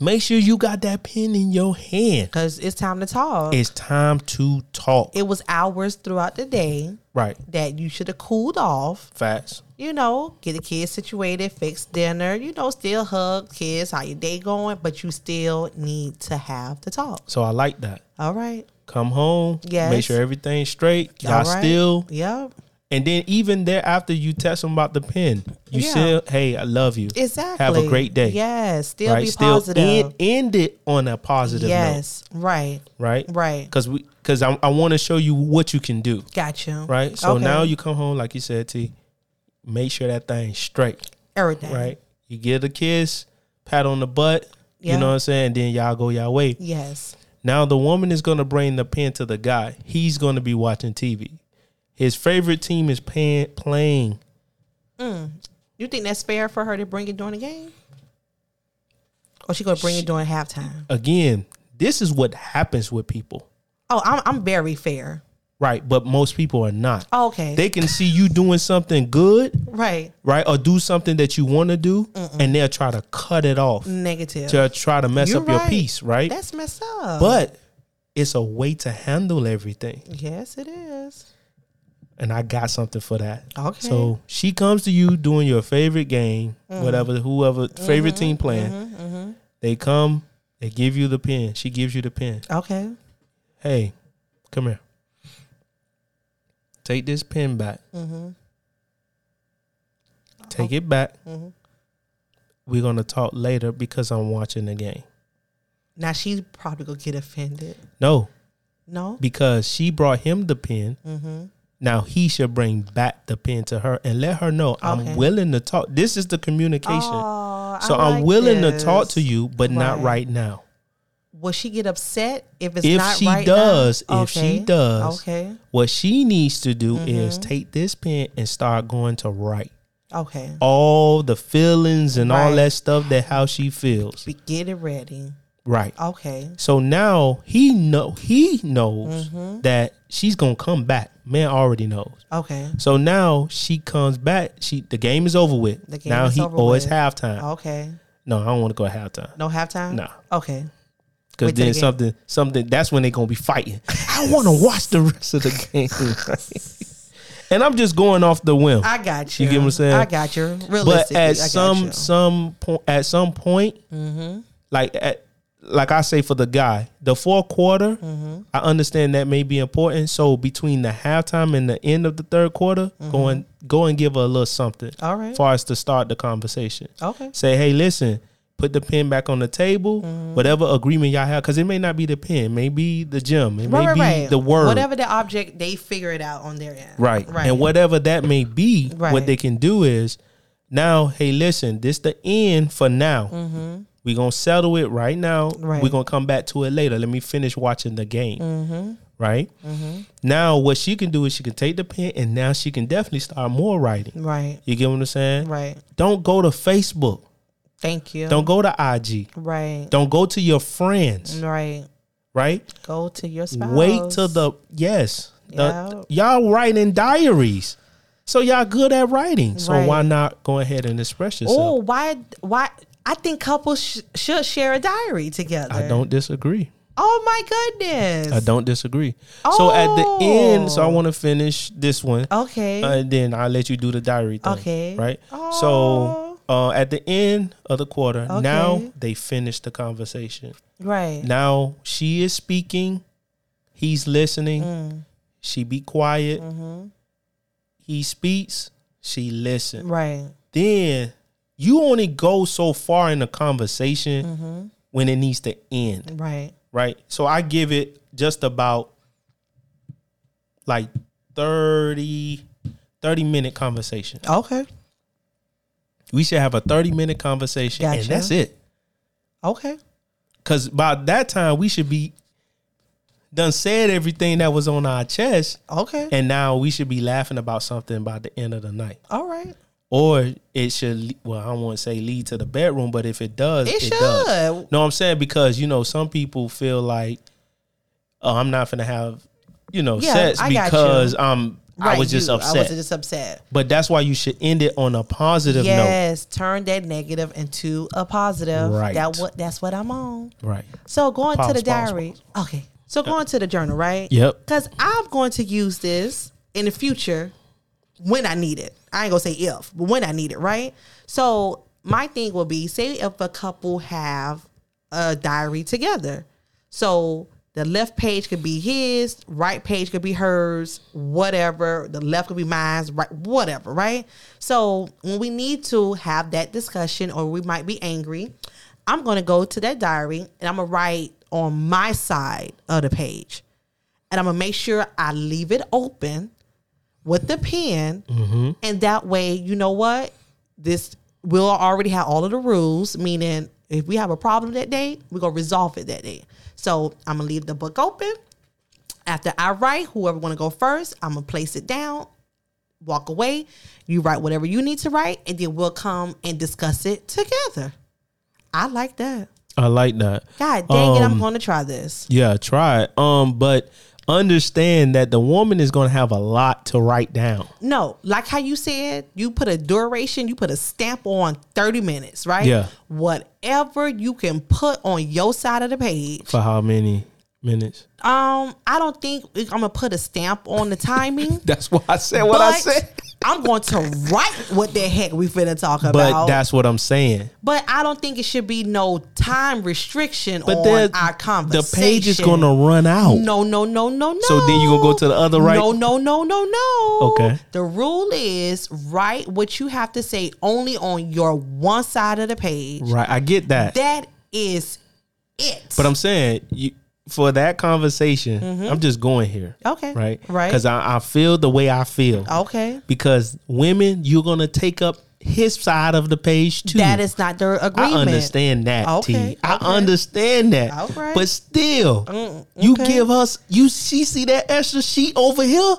[SPEAKER 1] Make sure you got that pen in your hand.
[SPEAKER 2] Because it's time to talk.
[SPEAKER 1] It's time to talk.
[SPEAKER 2] it was hours throughout the day
[SPEAKER 1] right.
[SPEAKER 2] that you should have cooled off.
[SPEAKER 1] Facts.
[SPEAKER 2] You know, get the kids situated, fix dinner, you know, still hug kids, how your day going, but you still need to have the talk.
[SPEAKER 1] So I like that.
[SPEAKER 2] All right.
[SPEAKER 1] Come home.
[SPEAKER 2] Yes.
[SPEAKER 1] Make sure everything's straight. Y'all
[SPEAKER 2] All right.
[SPEAKER 1] still.
[SPEAKER 2] Yep.
[SPEAKER 1] And then even there after you text them about the pen, you
[SPEAKER 2] Yeah.
[SPEAKER 1] still, hey, I love you.
[SPEAKER 2] Exactly.
[SPEAKER 1] Have a great day.
[SPEAKER 2] Yes. Still
[SPEAKER 1] right.
[SPEAKER 2] be
[SPEAKER 1] still
[SPEAKER 2] positive.
[SPEAKER 1] end, end it on a positive note.
[SPEAKER 2] yes. Right.
[SPEAKER 1] right?
[SPEAKER 2] Right.
[SPEAKER 1] Because we because I, I want to show you what you can do,
[SPEAKER 2] Gotcha.
[SPEAKER 1] right? So
[SPEAKER 2] Okay.
[SPEAKER 1] now you come home, like you said, T. Make sure that thing's straight,
[SPEAKER 2] Everything.
[SPEAKER 1] right? You get a kiss, pat on the butt,
[SPEAKER 2] Yeah.
[SPEAKER 1] you know what I'm saying, and then y'all go y'all way.
[SPEAKER 2] Yes.
[SPEAKER 1] Now the woman is gonna bring the pen to the guy. He's gonna be watching TV. His favorite team is paying, playing. Mm.
[SPEAKER 2] You think that's fair for her to bring it during the game? Or she gonna bring it during halftime.
[SPEAKER 1] Again, this is what happens with people.
[SPEAKER 2] Oh, I'm I'm very fair.
[SPEAKER 1] Right, but most people are not.
[SPEAKER 2] Oh, okay.
[SPEAKER 1] They can see you doing something good,
[SPEAKER 2] right.
[SPEAKER 1] right, or do something that you want to do, and they'll try to cut it off
[SPEAKER 2] Negative.
[SPEAKER 1] to try to mess
[SPEAKER 2] You're
[SPEAKER 1] up your piece, right?
[SPEAKER 2] That's messed up.
[SPEAKER 1] but it's a way to handle everything,
[SPEAKER 2] yes, it is.
[SPEAKER 1] And I got something for that.
[SPEAKER 2] Okay.
[SPEAKER 1] So she comes to you doing your favorite game,
[SPEAKER 2] Mm-hmm.
[SPEAKER 1] whatever, whoever favorite team playing. They come, they give you the pen. She gives you the pen.
[SPEAKER 2] Okay.
[SPEAKER 1] Hey, come here. Take this pen back.
[SPEAKER 2] Mm-hmm.
[SPEAKER 1] Take it back.
[SPEAKER 2] Mhm.
[SPEAKER 1] We're gonna talk later because I'm watching the game.
[SPEAKER 2] Now she's probably gonna get offended.
[SPEAKER 1] No,
[SPEAKER 2] No.
[SPEAKER 1] because she brought him the pen. Now he should bring back the pen to her and let her know
[SPEAKER 2] Okay.
[SPEAKER 1] I'm willing to talk. This is the communication.
[SPEAKER 2] Oh,
[SPEAKER 1] so
[SPEAKER 2] I
[SPEAKER 1] I'm
[SPEAKER 2] like
[SPEAKER 1] willing to talk to you, but not
[SPEAKER 2] Right.
[SPEAKER 1] right now.
[SPEAKER 2] Will she get upset if it's
[SPEAKER 1] If
[SPEAKER 2] not
[SPEAKER 1] she
[SPEAKER 2] right
[SPEAKER 1] does,
[SPEAKER 2] now?
[SPEAKER 1] if she does,
[SPEAKER 2] Okay.
[SPEAKER 1] What she needs to do
[SPEAKER 2] Mm-hmm.
[SPEAKER 1] is take this pen and start going to write
[SPEAKER 2] Okay.
[SPEAKER 1] all the feelings and all that stuff that how she feels.
[SPEAKER 2] Get it ready.
[SPEAKER 1] Right.
[SPEAKER 2] Okay.
[SPEAKER 1] So now he know he knows
[SPEAKER 2] Mm-hmm.
[SPEAKER 1] that she's gonna come back. Man already knows.
[SPEAKER 2] Okay.
[SPEAKER 1] So now she comes back. She the game is over with.
[SPEAKER 2] The game
[SPEAKER 1] now
[SPEAKER 2] is
[SPEAKER 1] he
[SPEAKER 2] over
[SPEAKER 1] oh it's halftime.
[SPEAKER 2] Okay.
[SPEAKER 1] No, I don't want to go halftime.
[SPEAKER 2] No halftime.
[SPEAKER 1] No.
[SPEAKER 2] Okay.
[SPEAKER 1] Because then
[SPEAKER 2] the
[SPEAKER 1] something something that's when they're gonna be fighting. I want to watch the rest of the game. and I'm just going off the whim.
[SPEAKER 2] I got you.
[SPEAKER 1] You get what I'm saying?
[SPEAKER 2] I got you.
[SPEAKER 1] but
[SPEAKER 2] Realistically, I
[SPEAKER 1] at some
[SPEAKER 2] you. Mm-hmm.
[SPEAKER 1] some point at some point like at like I say for the guy, the fourth quarter,
[SPEAKER 2] Mm-hmm.
[SPEAKER 1] I understand that may be important. So between the halftime and the end of the third quarter, go and go and give her a little something.
[SPEAKER 2] Mm-hmm. All right.
[SPEAKER 1] For us to start the conversation.
[SPEAKER 2] Okay.
[SPEAKER 1] Say, hey, listen, put the pen back on the table.
[SPEAKER 2] Mm-hmm.
[SPEAKER 1] Whatever agreement y'all have, because it may not be the pen, it may be the gym, it may
[SPEAKER 2] Right, right,
[SPEAKER 1] be
[SPEAKER 2] right.
[SPEAKER 1] the word.
[SPEAKER 2] Whatever the object, they figure it out on their end.
[SPEAKER 1] Right.
[SPEAKER 2] Right.
[SPEAKER 1] And whatever that may be,
[SPEAKER 2] Right.
[SPEAKER 1] what they can do is now, hey, listen, this the end for now. We're gonna settle it right now.
[SPEAKER 2] Mm-hmm. Right.
[SPEAKER 1] We're gonna come back to it later. Let me finish watching the game.
[SPEAKER 2] Mm-hmm.
[SPEAKER 1] Right? Now what she can do is she can take the pen and now she can definitely start more writing.
[SPEAKER 2] Right.
[SPEAKER 1] You get what I'm saying?
[SPEAKER 2] Right.
[SPEAKER 1] Don't go to Facebook.
[SPEAKER 2] Thank you.
[SPEAKER 1] Don't go to IG.
[SPEAKER 2] Right.
[SPEAKER 1] Don't go to your friends.
[SPEAKER 2] Right.
[SPEAKER 1] Right?
[SPEAKER 2] Go to your spouse.
[SPEAKER 1] Wait till the yes. The,
[SPEAKER 2] Yeah.
[SPEAKER 1] Y'all writing diaries. So y'all good at writing. So
[SPEAKER 2] Right.
[SPEAKER 1] why not go ahead and express yourself?
[SPEAKER 2] Oh, why? Why? I think couples sh- should share a diary together.
[SPEAKER 1] I don't disagree.
[SPEAKER 2] Oh my goodness.
[SPEAKER 1] I don't disagree. So at the end, so I
[SPEAKER 2] Oh.
[SPEAKER 1] want to finish this one.
[SPEAKER 2] Okay.
[SPEAKER 1] Uh, and then I'll let you do the diary thing.
[SPEAKER 2] Okay.
[SPEAKER 1] Right?
[SPEAKER 2] Oh.
[SPEAKER 1] So uh, at the end of the quarter, now they finish the conversation.
[SPEAKER 2] right.
[SPEAKER 1] Now she is speaking, he's listening.
[SPEAKER 2] Mm.
[SPEAKER 1] She be quiet.
[SPEAKER 2] Mm-hmm.
[SPEAKER 1] He speaks, she listens.
[SPEAKER 2] Right.
[SPEAKER 1] Then you only go so far in a conversation
[SPEAKER 2] Mm-hmm.
[SPEAKER 1] when it needs to end,
[SPEAKER 2] Right.
[SPEAKER 1] right? So I give it just about like 30, 30 minute conversation.
[SPEAKER 2] Okay.
[SPEAKER 1] We should have a 30 minute conversation and that's it.
[SPEAKER 2] Okay.
[SPEAKER 1] Cause by that time we should be done said everything that was on our chest.
[SPEAKER 2] Okay.
[SPEAKER 1] And now we should be laughing about something by the end of the night.
[SPEAKER 2] All right.
[SPEAKER 1] Or it should, well, I don't want to say lead to the bedroom, but if it does,
[SPEAKER 2] It
[SPEAKER 1] it, does. No, I'm saying because, you know, some people feel like, oh, I'm not going to have, you know,
[SPEAKER 2] Yeah,
[SPEAKER 1] sex
[SPEAKER 2] I
[SPEAKER 1] because um, I
[SPEAKER 2] Right,
[SPEAKER 1] was just
[SPEAKER 2] you-
[SPEAKER 1] upset.
[SPEAKER 2] I was just upset.
[SPEAKER 1] but that's why you should end it on a positive note.
[SPEAKER 2] Yes, turn that negative into a positive.
[SPEAKER 1] Right.
[SPEAKER 2] That what that's what I'm on.
[SPEAKER 1] Right.
[SPEAKER 2] So going to the
[SPEAKER 1] pause,
[SPEAKER 2] diary. Okay. So going to the journal, right?
[SPEAKER 1] Yep.
[SPEAKER 2] Because I'm going to use this in the future when I need it. I ain't gonna say if, but when I need it, right? So my thing will be say if a couple have a diary together. So the left page could be his, right page could be hers, whatever. The left could be mine's, right, whatever, right? So when we need to have that discussion or we might be angry, I'm gonna go to that diary and I'm gonna write on my side of the page. And I'm gonna make sure I leave it open with the pen, and that way, you know what? This we'll already have all of the rules. Meaning, if we have a problem that day, we're gonna resolve it that day. So I'm gonna leave the book open. After I write, whoever want to go first, I'm gonna place it down, walk away. You write whatever you need to write, and then we'll come and discuss it together. I like that.
[SPEAKER 1] I like that.
[SPEAKER 2] God dang it, I'm
[SPEAKER 1] Um,
[SPEAKER 2] to try this.
[SPEAKER 1] Yeah, try it. Um, but understand that the woman is going to have a lot to write down.
[SPEAKER 2] No, like how you said, you put a duration, you put a stamp on 30 minutes, right?
[SPEAKER 1] Yeah.
[SPEAKER 2] Whatever you can put on your side of the page.
[SPEAKER 1] For how many minutes?
[SPEAKER 2] Um, I don't think I'm gonna put a stamp on the timing.
[SPEAKER 1] That's what I said. What I said.
[SPEAKER 2] I'm going to write what the heck we finna talk
[SPEAKER 1] But
[SPEAKER 2] about.
[SPEAKER 1] But that's what I'm saying.
[SPEAKER 2] But I don't think it should be no time restriction
[SPEAKER 1] But
[SPEAKER 2] on our
[SPEAKER 1] the page is going to run out.
[SPEAKER 2] No, no, no, no, no.
[SPEAKER 1] So then you gonna go to the other right?
[SPEAKER 2] No, no, no, no, no.
[SPEAKER 1] Okay.
[SPEAKER 2] The rule is write what you have to say only on your one side of the page.
[SPEAKER 1] Right, I get that.
[SPEAKER 2] That is it.
[SPEAKER 1] But I'm saying you for that conversation, I'm just going here.
[SPEAKER 2] Mm-hmm. Okay.
[SPEAKER 1] Right.
[SPEAKER 2] Right.
[SPEAKER 1] Because I, I feel the way I feel.
[SPEAKER 2] okay.
[SPEAKER 1] Because women, you're gonna take up his side of the page too.
[SPEAKER 2] That is not their agreement.
[SPEAKER 1] I understand that.
[SPEAKER 2] Okay,
[SPEAKER 1] T. I
[SPEAKER 2] okay.
[SPEAKER 1] understand that.
[SPEAKER 2] All right.
[SPEAKER 1] But still,
[SPEAKER 2] Mm,
[SPEAKER 1] you give us you she see that extra sheet over here?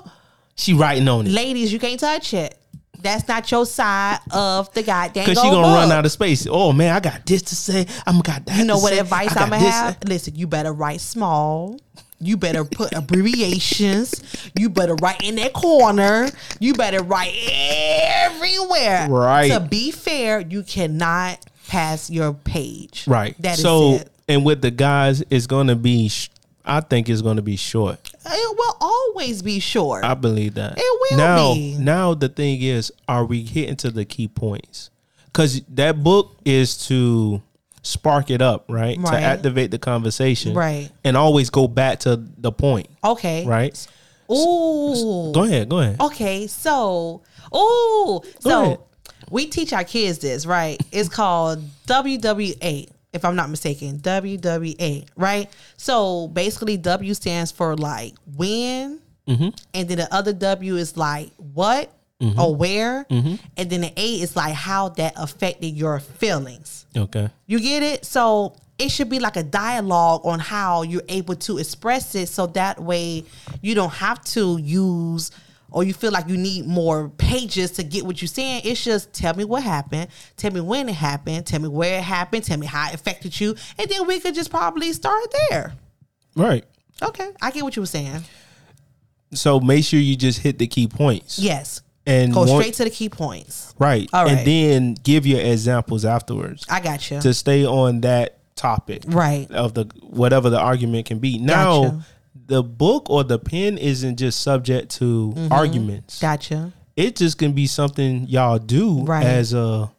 [SPEAKER 1] She writing on it.
[SPEAKER 2] Ladies, you can't touch it. That's not your side of the goddamn
[SPEAKER 1] Because she gonna run out of space. Oh man, I got this to say. I'm got that.
[SPEAKER 2] You know what
[SPEAKER 1] say.
[SPEAKER 2] advice I'm gonna have? Listen, you better write small. You better put abbreviations. You better write in that corner. You better write everywhere.
[SPEAKER 1] Right.
[SPEAKER 2] To be fair, you cannot pass your page.
[SPEAKER 1] Right.
[SPEAKER 2] That is
[SPEAKER 1] so
[SPEAKER 2] it.
[SPEAKER 1] and with the guys, it's gonna be. Sh- I think it's gonna be short.
[SPEAKER 2] It will always be short.
[SPEAKER 1] I believe that.
[SPEAKER 2] It will
[SPEAKER 1] now,
[SPEAKER 2] be.
[SPEAKER 1] Now the thing is, are we hitting to the key points? Because that book is to spark it up, right? To activate the conversation,
[SPEAKER 2] Right.
[SPEAKER 1] And always go back to the point,
[SPEAKER 2] okay.
[SPEAKER 1] right?
[SPEAKER 2] Ooh.
[SPEAKER 1] Go ahead, go ahead.
[SPEAKER 2] Okay, so oh,
[SPEAKER 1] ahead.
[SPEAKER 2] so we teach our kids this, right? It's called WWA, if I'm not mistaken. WWA, right? So basically, W stands for like when,
[SPEAKER 1] Mm-hmm.
[SPEAKER 2] and then the other W is like what or where,
[SPEAKER 1] Mm-hmm.
[SPEAKER 2] and then the A is like how that affected your feelings.
[SPEAKER 1] Okay.
[SPEAKER 2] You get it? So it should be like a dialogue on how you're able to express it so that way you don't have to use or you feel like you need more pages to get what you're saying. It's just tell me what happened, tell me when it happened, tell me where it happened, tell me how it affected you, and then we could just probably start there.
[SPEAKER 1] Right.
[SPEAKER 2] Okay, I get what you were saying.
[SPEAKER 1] So make sure you just hit the key points.
[SPEAKER 2] Yes.
[SPEAKER 1] And
[SPEAKER 2] Go straight to the key points.
[SPEAKER 1] right.
[SPEAKER 2] All right.
[SPEAKER 1] And then give your examples afterwards
[SPEAKER 2] I got you.
[SPEAKER 1] to stay on that topic.
[SPEAKER 2] Right.
[SPEAKER 1] of the whatever the argument can be. Now,
[SPEAKER 2] Gotcha.
[SPEAKER 1] The book or the pen isn't just subject to mm-hmm. arguments.
[SPEAKER 2] Gotcha.
[SPEAKER 1] It just can be something y'all do
[SPEAKER 2] Right.
[SPEAKER 1] as a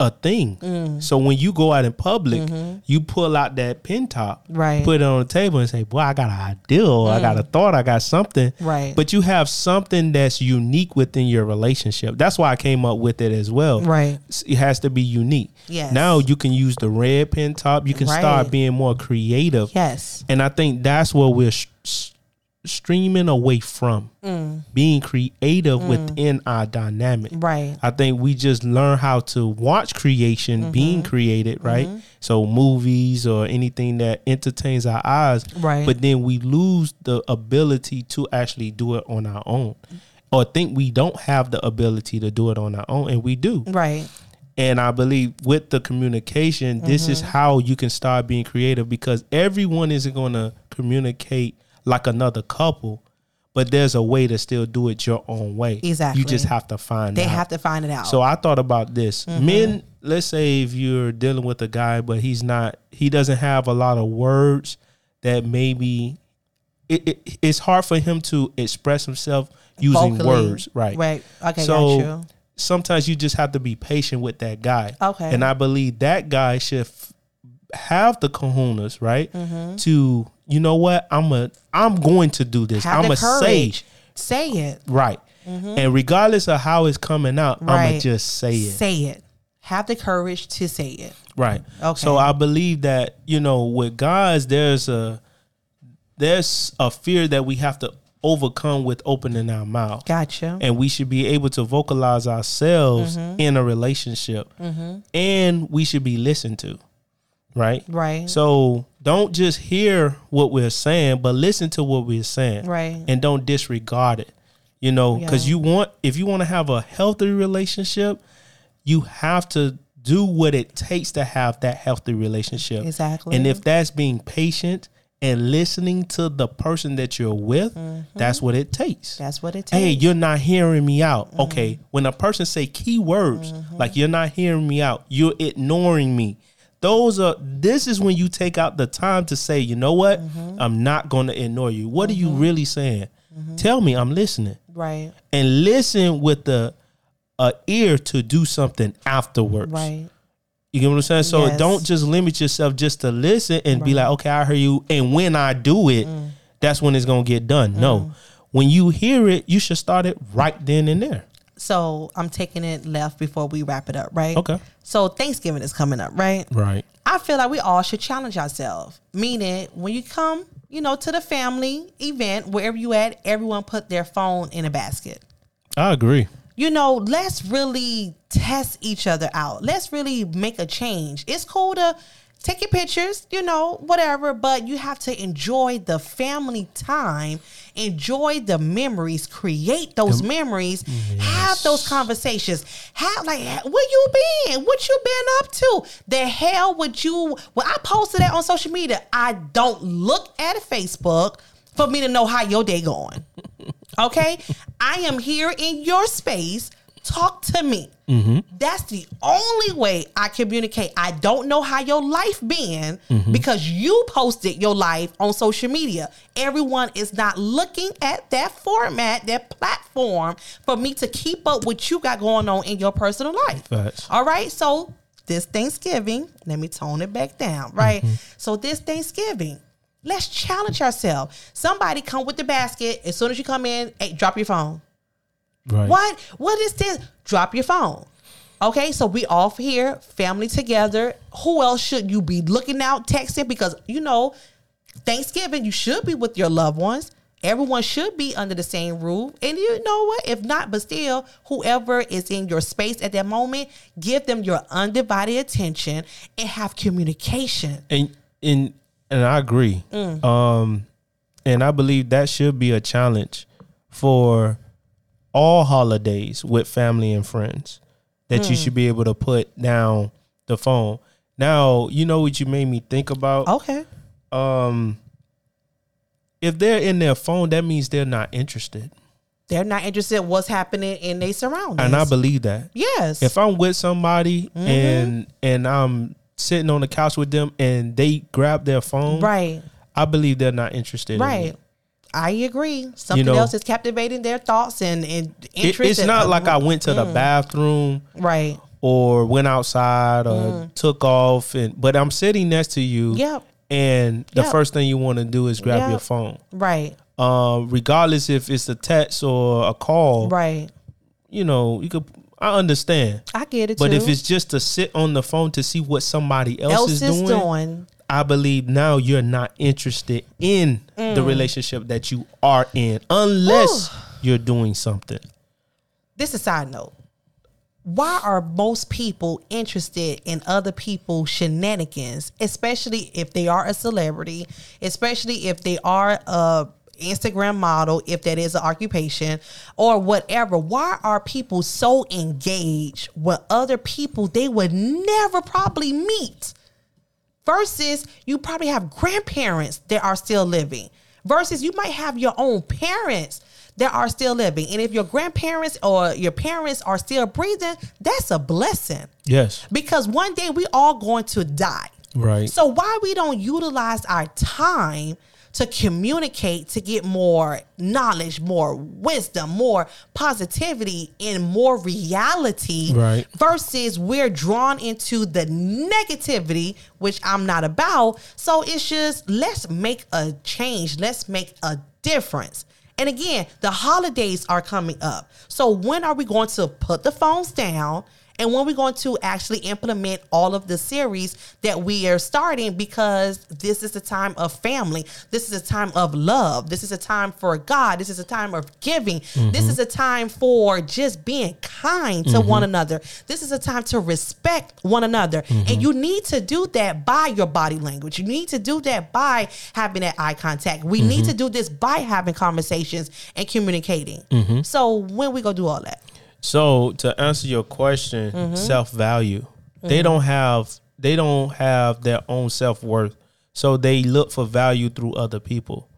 [SPEAKER 1] a thing.
[SPEAKER 2] Mm.
[SPEAKER 1] So when you go out in public, you pull out that pen top,
[SPEAKER 2] Mm-hmm. Right. Mm.
[SPEAKER 1] put it on the table, and say, "Boy, I got an idea, or I got a thought, I got something."
[SPEAKER 2] Right.
[SPEAKER 1] But you have something that's unique within your relationship. That's why I came up with it as well
[SPEAKER 2] Right.
[SPEAKER 1] it has to be unique.
[SPEAKER 2] Yes.
[SPEAKER 1] Now you can use the red pen top. You can start being more creative.
[SPEAKER 2] Yes.
[SPEAKER 1] And I think that's what we're sh- streaming away from
[SPEAKER 2] Mm.
[SPEAKER 1] being creative within our dynamic.
[SPEAKER 2] Right.
[SPEAKER 1] I think we just learn how to watch creation
[SPEAKER 2] Mm-hmm.
[SPEAKER 1] being created, right? So movies or anything that entertains our eyes,
[SPEAKER 2] Right.
[SPEAKER 1] But then we lose the ability to actually do it on our own, or think we don't have the ability to do it on our own, and we do.
[SPEAKER 2] Right.
[SPEAKER 1] And I believe with the communication, this is
[SPEAKER 2] Mm-hmm.
[SPEAKER 1] how you can start being creative because everyone isn't going to communicate like another couple, but there's a way to still do it your own way.
[SPEAKER 2] Exactly.
[SPEAKER 1] You just have to find
[SPEAKER 2] They
[SPEAKER 1] out.
[SPEAKER 2] have to find it out.
[SPEAKER 1] So I thought about this.
[SPEAKER 2] Mm-hmm.
[SPEAKER 1] Men, let's say if you're dealing with a guy, but he's not, he doesn't have a lot of words that maybe it, it, it's hard for him to express himself using
[SPEAKER 2] Vocally.
[SPEAKER 1] words, right?
[SPEAKER 2] Right. Okay,
[SPEAKER 1] So
[SPEAKER 2] got you.
[SPEAKER 1] sometimes you just have to be patient with that guy.
[SPEAKER 2] Okay.
[SPEAKER 1] And I believe that guy should f- have the kahunas, right?
[SPEAKER 2] Mm-hmm.
[SPEAKER 1] To you know what, I'm a, I'm going to do this.
[SPEAKER 2] Have
[SPEAKER 1] I'm a say
[SPEAKER 2] courage. Say it.
[SPEAKER 1] right. And regardless of how it's coming out, I'm
[SPEAKER 2] Right.
[SPEAKER 1] gonna just say it.
[SPEAKER 2] Say it. Have the courage to say it.
[SPEAKER 1] Right.
[SPEAKER 2] Okay.
[SPEAKER 1] So I believe that you know with guys, there's a there's a fear that we have to overcome with opening our mouth,
[SPEAKER 2] Gotcha.
[SPEAKER 1] and we should be able to vocalize ourselves
[SPEAKER 2] Mm-hmm.
[SPEAKER 1] in a relationship, and we should be listened to. Right.
[SPEAKER 2] Right.
[SPEAKER 1] So don't just hear what we're saying, but listen to what we're saying.
[SPEAKER 2] Right.
[SPEAKER 1] And don't disregard it. You know, because
[SPEAKER 2] Yeah.
[SPEAKER 1] you want if you want to have a healthy relationship, you have to do what it takes to have that healthy relationship.
[SPEAKER 2] Exactly.
[SPEAKER 1] And if that's being patient and listening to the person that you're with, mm-hmm. that's what it takes.
[SPEAKER 2] That's what it takes.
[SPEAKER 1] Hey, you're not hearing me out. Mm-hmm. Okay. When a person say key words like mm-hmm. you're not hearing me out, you're ignoring me. Those are this is when you take out the time to say, you know what? I'm not going to ignore you. What are you really saying? Tell me, I'm listening.
[SPEAKER 2] right.
[SPEAKER 1] And listen with the uh, ear to do something afterwards.
[SPEAKER 2] Right.
[SPEAKER 1] You get what I'm saying? So
[SPEAKER 2] Yes.
[SPEAKER 1] don't just limit yourself just to listen and be like, okay, I hear you. And when I do it,
[SPEAKER 2] Mm.
[SPEAKER 1] that's when it's gonna get done. No. When you hear it, you should start it right then and there.
[SPEAKER 2] So I'm taking it left before we wrap it up, right?
[SPEAKER 1] Okay.
[SPEAKER 2] So Thanksgiving is coming up, right?
[SPEAKER 1] Right.
[SPEAKER 2] I feel like we all should challenge ourselves. Meaning, when you come, you know, to the family event, wherever you at, everyone put their phone in a basket.
[SPEAKER 1] I agree.
[SPEAKER 2] You know, let's really test each other out. Let's really make a change. It's cool to take your pictures, you know, whatever, but you have to enjoy the family time, enjoy the memories, create those memories, have those conversations. Have like where you been? What you been up to? The hell would you when I posted that on social media, I don't look at Facebook for me to know how your day going. Okay? I am here in your space. Talk to me. Mm-hmm. That's the only way I communicate. I don't know how your life been mm-hmm. because you posted your life on social media. Everyone is not looking at that format, that platform for me to keep up what you got going on in your personal life.
[SPEAKER 1] Facts.
[SPEAKER 2] All right. So this Thanksgiving, let me tone it back down. Right. Mm-hmm. So this Thanksgiving, let's challenge ourselves. Somebody come with the basket. As soon as you come in, hey, drop your phone.
[SPEAKER 1] Right.
[SPEAKER 2] What? What is this? Drop your phone. Okay, so we off here, family together. Who else should you be looking out, texting? Because you know, Thanksgiving, you should be with your loved ones. Everyone should be under the same roof. And you know what? If not, but still, whoever is in your space at that moment, give them your undivided attention and have communication.
[SPEAKER 1] and and and I agree.
[SPEAKER 2] Mm.
[SPEAKER 1] Um, and I believe that should be a challenge for all holidays with family and friends that
[SPEAKER 2] Mm.
[SPEAKER 1] you should be able to put down the phone. Now, you know what you made me think about.
[SPEAKER 2] Okay.
[SPEAKER 1] Um, if they're in their phone, that means they're not interested,
[SPEAKER 2] They're not interested in what's happening in their surroundings.
[SPEAKER 1] and I believe that.
[SPEAKER 2] yes.
[SPEAKER 1] if I'm with somebody
[SPEAKER 2] Mm-hmm.
[SPEAKER 1] and and I'm sitting on the couch with them and they grab their phone,
[SPEAKER 2] right.
[SPEAKER 1] I believe they're not interested. In
[SPEAKER 2] Right.
[SPEAKER 1] it.
[SPEAKER 2] I agree. Something
[SPEAKER 1] know,
[SPEAKER 2] else is captivating their thoughts and, and
[SPEAKER 1] It-
[SPEAKER 2] interest.
[SPEAKER 1] it's
[SPEAKER 2] and-
[SPEAKER 1] not like I went to
[SPEAKER 2] Mm.
[SPEAKER 1] the bathroom
[SPEAKER 2] right.
[SPEAKER 1] or went outside or took off, and but I'm sitting next to you.
[SPEAKER 2] Mm. Yep.
[SPEAKER 1] And the
[SPEAKER 2] Yep.
[SPEAKER 1] first thing you want to do is grab
[SPEAKER 2] Yep.
[SPEAKER 1] your phone,
[SPEAKER 2] Right.
[SPEAKER 1] um, regardless if it's a text or a call.
[SPEAKER 2] Right.
[SPEAKER 1] You know, you could. I understand,
[SPEAKER 2] I get it
[SPEAKER 1] but
[SPEAKER 2] too.
[SPEAKER 1] if it's just to sit on the phone to see what somebody else,
[SPEAKER 2] else
[SPEAKER 1] is,
[SPEAKER 2] is
[SPEAKER 1] doing,
[SPEAKER 2] doing,
[SPEAKER 1] I believe now you're not interested in the
[SPEAKER 2] Mm.
[SPEAKER 1] relationship that you are in unless you're doing something.
[SPEAKER 2] this is a side note. Why are most people interested in other people's shenanigans, especially if they are a celebrity, especially if they are a Instagram model, if that is an occupation or whatever? Why are people so engaged with other people they would never probably meet? Versus you probably have grandparents that are still living versus you might have your own parents that are still living and if your grandparents or your parents are still breathing that's a blessing
[SPEAKER 1] Yes.
[SPEAKER 2] because one day we all going to die
[SPEAKER 1] Right.
[SPEAKER 2] so why we don't utilize our time to communicate to get more knowledge, more wisdom, more positivity, and more reality
[SPEAKER 1] Right.
[SPEAKER 2] versus we're drawn into the negativity, which I'm not about. So it's just let's make a change, let's make a difference. And again, the holidays are coming up. So when are we going to put the phones down? And when we're going to actually implement all of the series that we are starting, because this is a time of family, this is a time of love, this is a time for God, this is a time of giving, this is a time for just being kind to mm-hmm. one another, this is a time to respect one another. And mm-hmm. you need to do that by your body language, you need to do that by having that eye contact. We need mm-hmm. to do this by having conversations and communicating. So when we go do all that?
[SPEAKER 1] So to answer your question,
[SPEAKER 2] Mm-hmm.
[SPEAKER 1] self value. They mm-hmm. don't have they don't have their own self worth, so they look for value through other people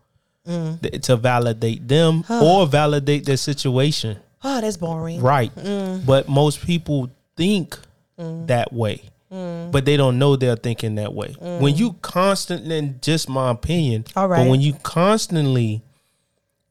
[SPEAKER 1] mm. th- to validate them or validate their situation.
[SPEAKER 2] Oh, that's boring.
[SPEAKER 1] Right. Mm. But most people think mm. that way. But they don't know they're thinking that way. When you constantly, and just my opinion,
[SPEAKER 2] All
[SPEAKER 1] but when you constantly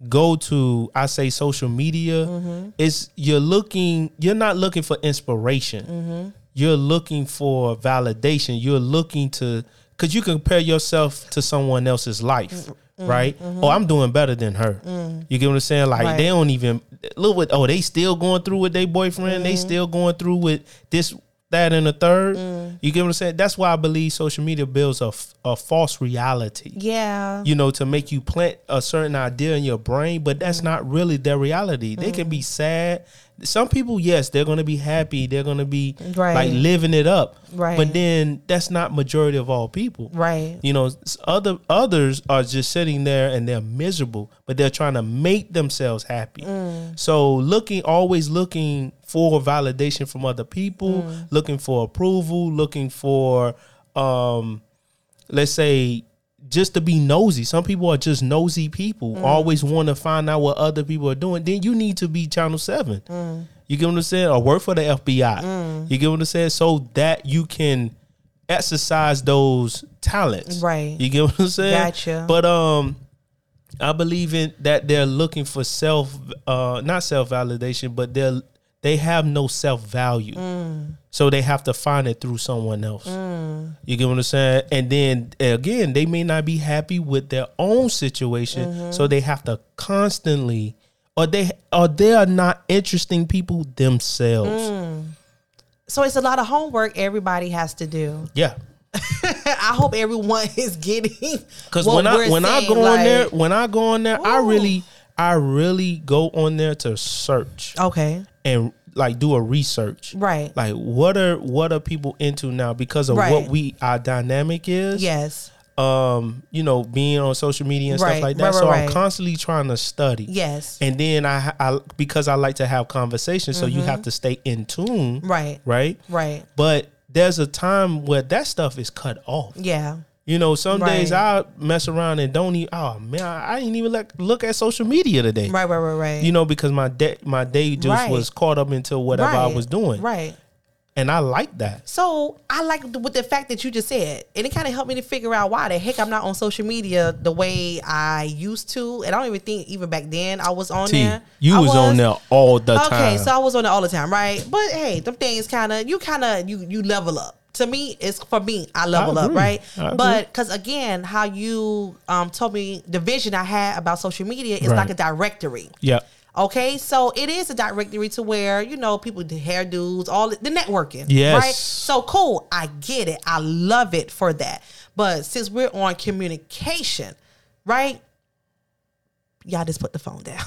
[SPEAKER 1] go to, I say social media,
[SPEAKER 2] Mm-hmm.
[SPEAKER 1] it's you're looking, you're not looking for inspiration.
[SPEAKER 2] Mm-hmm.
[SPEAKER 1] You're looking for validation. You're looking to, because you compare yourself to someone else's life,
[SPEAKER 2] Mm-hmm.
[SPEAKER 1] right? Oh, I'm doing better than her. You get what I'm saying? Like
[SPEAKER 2] Right.
[SPEAKER 1] they don't even look what. Oh, they still going through with their boyfriend. They
[SPEAKER 2] Mm-hmm.
[SPEAKER 1] still going through with this, that, and the third.
[SPEAKER 2] Mm.
[SPEAKER 1] You get what I'm saying? That's why I believe social media builds a, a false reality.
[SPEAKER 2] Yeah.
[SPEAKER 1] You know, to make you plant a certain idea in your brain, but that's
[SPEAKER 2] Mm.
[SPEAKER 1] not really their reality. They can be sad. Some people, yes, they're going to be happy. They're going to be
[SPEAKER 2] Right.
[SPEAKER 1] like living it up.
[SPEAKER 2] Right.
[SPEAKER 1] But then that's not majority of all people.
[SPEAKER 2] Right.
[SPEAKER 1] You know, other others are just sitting there and they're miserable, but they're trying to make themselves happy.
[SPEAKER 2] Mm.
[SPEAKER 1] So looking, always looking for validation from other people,
[SPEAKER 2] Mm.
[SPEAKER 1] looking for approval, looking for, um, let's say, just to be nosy. Some people are just nosy people,
[SPEAKER 2] Mm.
[SPEAKER 1] always want to find out what other people are doing. Then you need to be Channel Seven.
[SPEAKER 2] Mm.
[SPEAKER 1] You get what I'm saying? Or work for the FBI. You get what I'm saying? So that you can exercise those talents.
[SPEAKER 2] Right.
[SPEAKER 1] You get what I'm saying?
[SPEAKER 2] Gotcha.
[SPEAKER 1] But um I believe in that they're looking for self uh not self validation, but they're they have no self value.
[SPEAKER 2] Mm.
[SPEAKER 1] So they have to find it through someone else. You get what I'm saying? And then again, they may not be happy with their own situation.
[SPEAKER 2] Mm-hmm.
[SPEAKER 1] So they have to constantly or they or they are not interesting people themselves.
[SPEAKER 2] Mm. So it's a lot of homework everybody has to do.
[SPEAKER 1] Yeah.
[SPEAKER 2] I hope everyone is getting
[SPEAKER 1] Because when I when I
[SPEAKER 2] saying,
[SPEAKER 1] go on there, when I go on there, I really I really go on there to search
[SPEAKER 2] Okay.
[SPEAKER 1] and like do a research.
[SPEAKER 2] Right.
[SPEAKER 1] Like what are what are people into now because of
[SPEAKER 2] Right.
[SPEAKER 1] what we our dynamic is.
[SPEAKER 2] Yes.
[SPEAKER 1] Um, you know, being on social media and
[SPEAKER 2] Right,
[SPEAKER 1] stuff like that.
[SPEAKER 2] right,
[SPEAKER 1] so I'm constantly trying to study.
[SPEAKER 2] Yes.
[SPEAKER 1] And then I, I because I like to have conversations, so you have to stay in tune.
[SPEAKER 2] Mm-hmm. Right.
[SPEAKER 1] Right.
[SPEAKER 2] Right.
[SPEAKER 1] But there's a time where that stuff is cut off.
[SPEAKER 2] Yeah.
[SPEAKER 1] You know, some days
[SPEAKER 2] Right.
[SPEAKER 1] I mess around and don't even. Oh man, I, I didn't even like look at social media today.
[SPEAKER 2] Right. Right. Right. Right.
[SPEAKER 1] You know, because my day my day just
[SPEAKER 2] Right.
[SPEAKER 1] was caught up into whatever I was doing,
[SPEAKER 2] Right.
[SPEAKER 1] and I like that.
[SPEAKER 2] So I like the, with the fact that you just said, and it kind of helped me to figure out why the heck I'm not on social media the way I used to, and I don't even think even back then I was on
[SPEAKER 1] T,
[SPEAKER 2] there.
[SPEAKER 1] you
[SPEAKER 2] I
[SPEAKER 1] was, on there all the
[SPEAKER 2] Okay,
[SPEAKER 1] time.
[SPEAKER 2] Okay, so I was on there all the time, right? But hey, them things kind of you kind of you you level up. To me, it's for me. I level up, right?
[SPEAKER 1] I.
[SPEAKER 2] But because again, how you um told me the vision I had about social media is
[SPEAKER 1] Right.
[SPEAKER 2] like a directory.
[SPEAKER 1] yeah,
[SPEAKER 2] Okay, so it is a directory to where you know people do hairdos, all the networking.
[SPEAKER 1] Yes.
[SPEAKER 2] right. So cool, I get it. I love it for that. But since we're on communication, right? Y'all just put the phone down.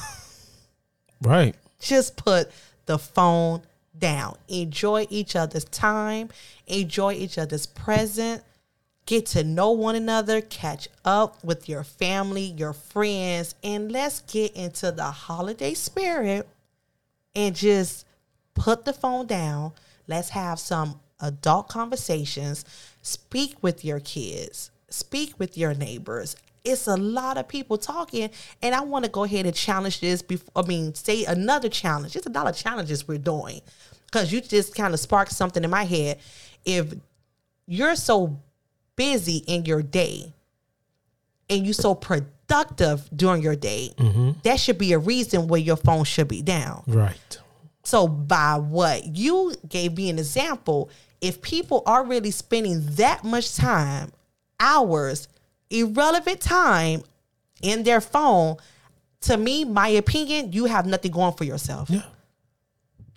[SPEAKER 1] right.
[SPEAKER 2] just put the phone down. Enjoy each other's time. Enjoy each other's present. Get to know one another. Catch up with your family, your friends, and let's get into the holiday spirit and just put the phone down. Let's have some adult conversations. Speak with your kids, speak with your neighbors. It's a lot of people talking, and I want to go ahead and challenge this. Before, I mean, say another challenge. It's a lot of challenges we're doing because you just kind of sparked something in my head. If you're so busy in your day and you so productive during your day, mm-hmm. that should be a reason where your phone should be down.
[SPEAKER 1] Right.
[SPEAKER 2] So by what you gave me an example, if people are really spending that much time, hours, irrelevant time in their phone, to me, my opinion, you have nothing going for yourself.
[SPEAKER 1] Yeah.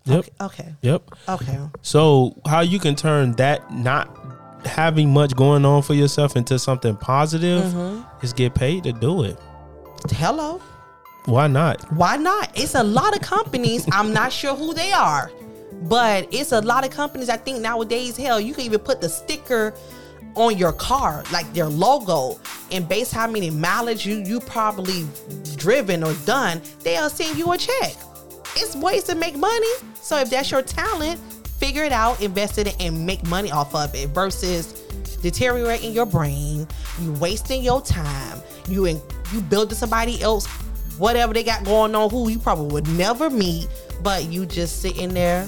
[SPEAKER 1] Yep.
[SPEAKER 2] Okay.
[SPEAKER 1] Yep.
[SPEAKER 2] Okay.
[SPEAKER 1] So how you can turn that not having much going on for yourself into something positive
[SPEAKER 2] Mm-hmm.
[SPEAKER 1] is get paid to do it.
[SPEAKER 2] Hello.
[SPEAKER 1] Why not?
[SPEAKER 2] Why not? It's a lot of companies. I'm not sure who they are, but it's a lot of companies. I think nowadays, hell, you can even put the sticker on your car, like their logo, and based how many mileage you you probably driven or done, they'll send you a check. It's ways to make money. So if that's your talent, figure it out, invest in it, and make money off of it versus deteriorating your brain, you wasting your time, you in, you building somebody else, whatever they got going on, who you probably would never meet, but you just sitting there.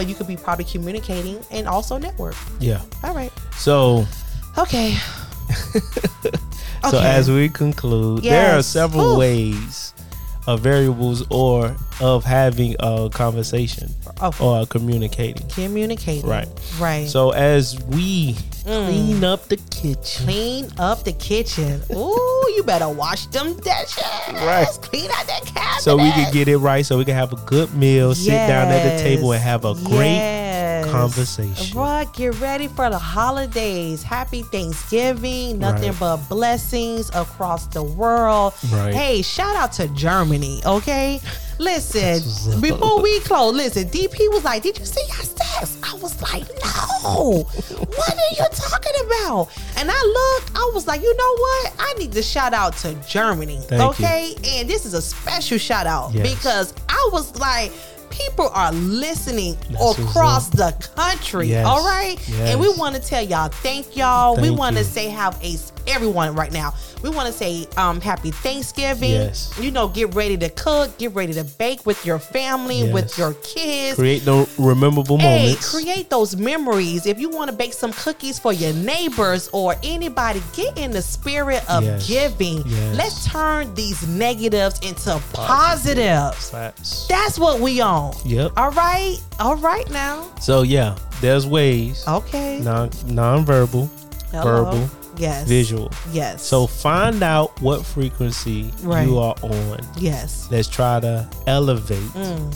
[SPEAKER 2] You could be probably communicating and also network.
[SPEAKER 1] Yeah.
[SPEAKER 2] All right.
[SPEAKER 1] So
[SPEAKER 2] Okay.
[SPEAKER 1] So
[SPEAKER 2] Okay.
[SPEAKER 1] as we conclude, there are several ways of variables or of having a conversation
[SPEAKER 2] Oh.
[SPEAKER 1] or communicating.
[SPEAKER 2] Communicating.
[SPEAKER 1] Right.
[SPEAKER 2] Right.
[SPEAKER 1] So as we
[SPEAKER 2] Mm.
[SPEAKER 1] clean up the kitchen,
[SPEAKER 2] clean up the kitchen. Ooh, you better wash them dishes.
[SPEAKER 1] Right.
[SPEAKER 2] Clean out that cabinet.
[SPEAKER 1] so we can get it right, so we can have a good meal, sit down at the table, and have a great
[SPEAKER 2] Yes.
[SPEAKER 1] Conversation.
[SPEAKER 2] Right, get ready for the holidays. Happy Thanksgiving. Nothing
[SPEAKER 1] Right.
[SPEAKER 2] but blessings across the world.
[SPEAKER 1] Right.
[SPEAKER 2] Hey, shout out to Germany, okay? Listen,
[SPEAKER 1] That's what's up.
[SPEAKER 2] before we close, listen, DP was like, Did you see our stats? I was like, No. what are you talking about? And I looked, I was like, You know what? I need to shout out to Germany,
[SPEAKER 1] Thank you.
[SPEAKER 2] okay? And this is a special shout out
[SPEAKER 1] Yes.
[SPEAKER 2] because I was like, People are listening
[SPEAKER 1] That's
[SPEAKER 2] across the country.
[SPEAKER 1] Yes.
[SPEAKER 2] All right. And we want to tell y'all thank y'all. we want to say have a everyone right now. We want to say um happy Thanksgiving.
[SPEAKER 1] Yes.
[SPEAKER 2] You know, get ready to cook, get ready to bake with your family, with your kids.
[SPEAKER 1] Create those memorable
[SPEAKER 2] Hey,
[SPEAKER 1] moments.
[SPEAKER 2] create those memories. If you want to bake some cookies for your neighbors or anybody, get in the spirit of
[SPEAKER 1] Yes.
[SPEAKER 2] giving.
[SPEAKER 1] Yes.
[SPEAKER 2] Let's turn these negatives into positives.
[SPEAKER 1] Facts.
[SPEAKER 2] That's what we on.
[SPEAKER 1] Yep.
[SPEAKER 2] All right. All right now.
[SPEAKER 1] So yeah, there's ways.
[SPEAKER 2] Okay.
[SPEAKER 1] Non non-verbal,
[SPEAKER 2] Hello.
[SPEAKER 1] verbal,
[SPEAKER 2] Yes.
[SPEAKER 1] visual.
[SPEAKER 2] Yes.
[SPEAKER 1] So find out what frequency
[SPEAKER 2] Right.
[SPEAKER 1] you are on.
[SPEAKER 2] yes.
[SPEAKER 1] Let's try to elevate,
[SPEAKER 2] Mm,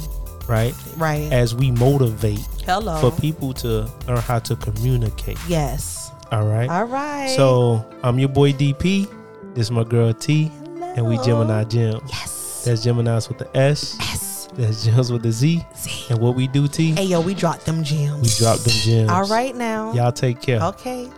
[SPEAKER 1] right?
[SPEAKER 2] right.
[SPEAKER 1] As we motivate
[SPEAKER 2] Hello.
[SPEAKER 1] for people to learn how to communicate.
[SPEAKER 2] yes.
[SPEAKER 1] All right.
[SPEAKER 2] All right.
[SPEAKER 1] So I'm your boy DP. This is my girl T, and we Gemini Gems.
[SPEAKER 2] Yes.
[SPEAKER 1] That's Gemini's with the S.
[SPEAKER 2] yes.
[SPEAKER 1] That's Gems with the Z.
[SPEAKER 2] See.
[SPEAKER 1] And what we do, T,
[SPEAKER 2] Hey yo, we dropped them gems.
[SPEAKER 1] we drop them gems.
[SPEAKER 2] All right now.
[SPEAKER 1] Y'all take care.
[SPEAKER 2] Okay.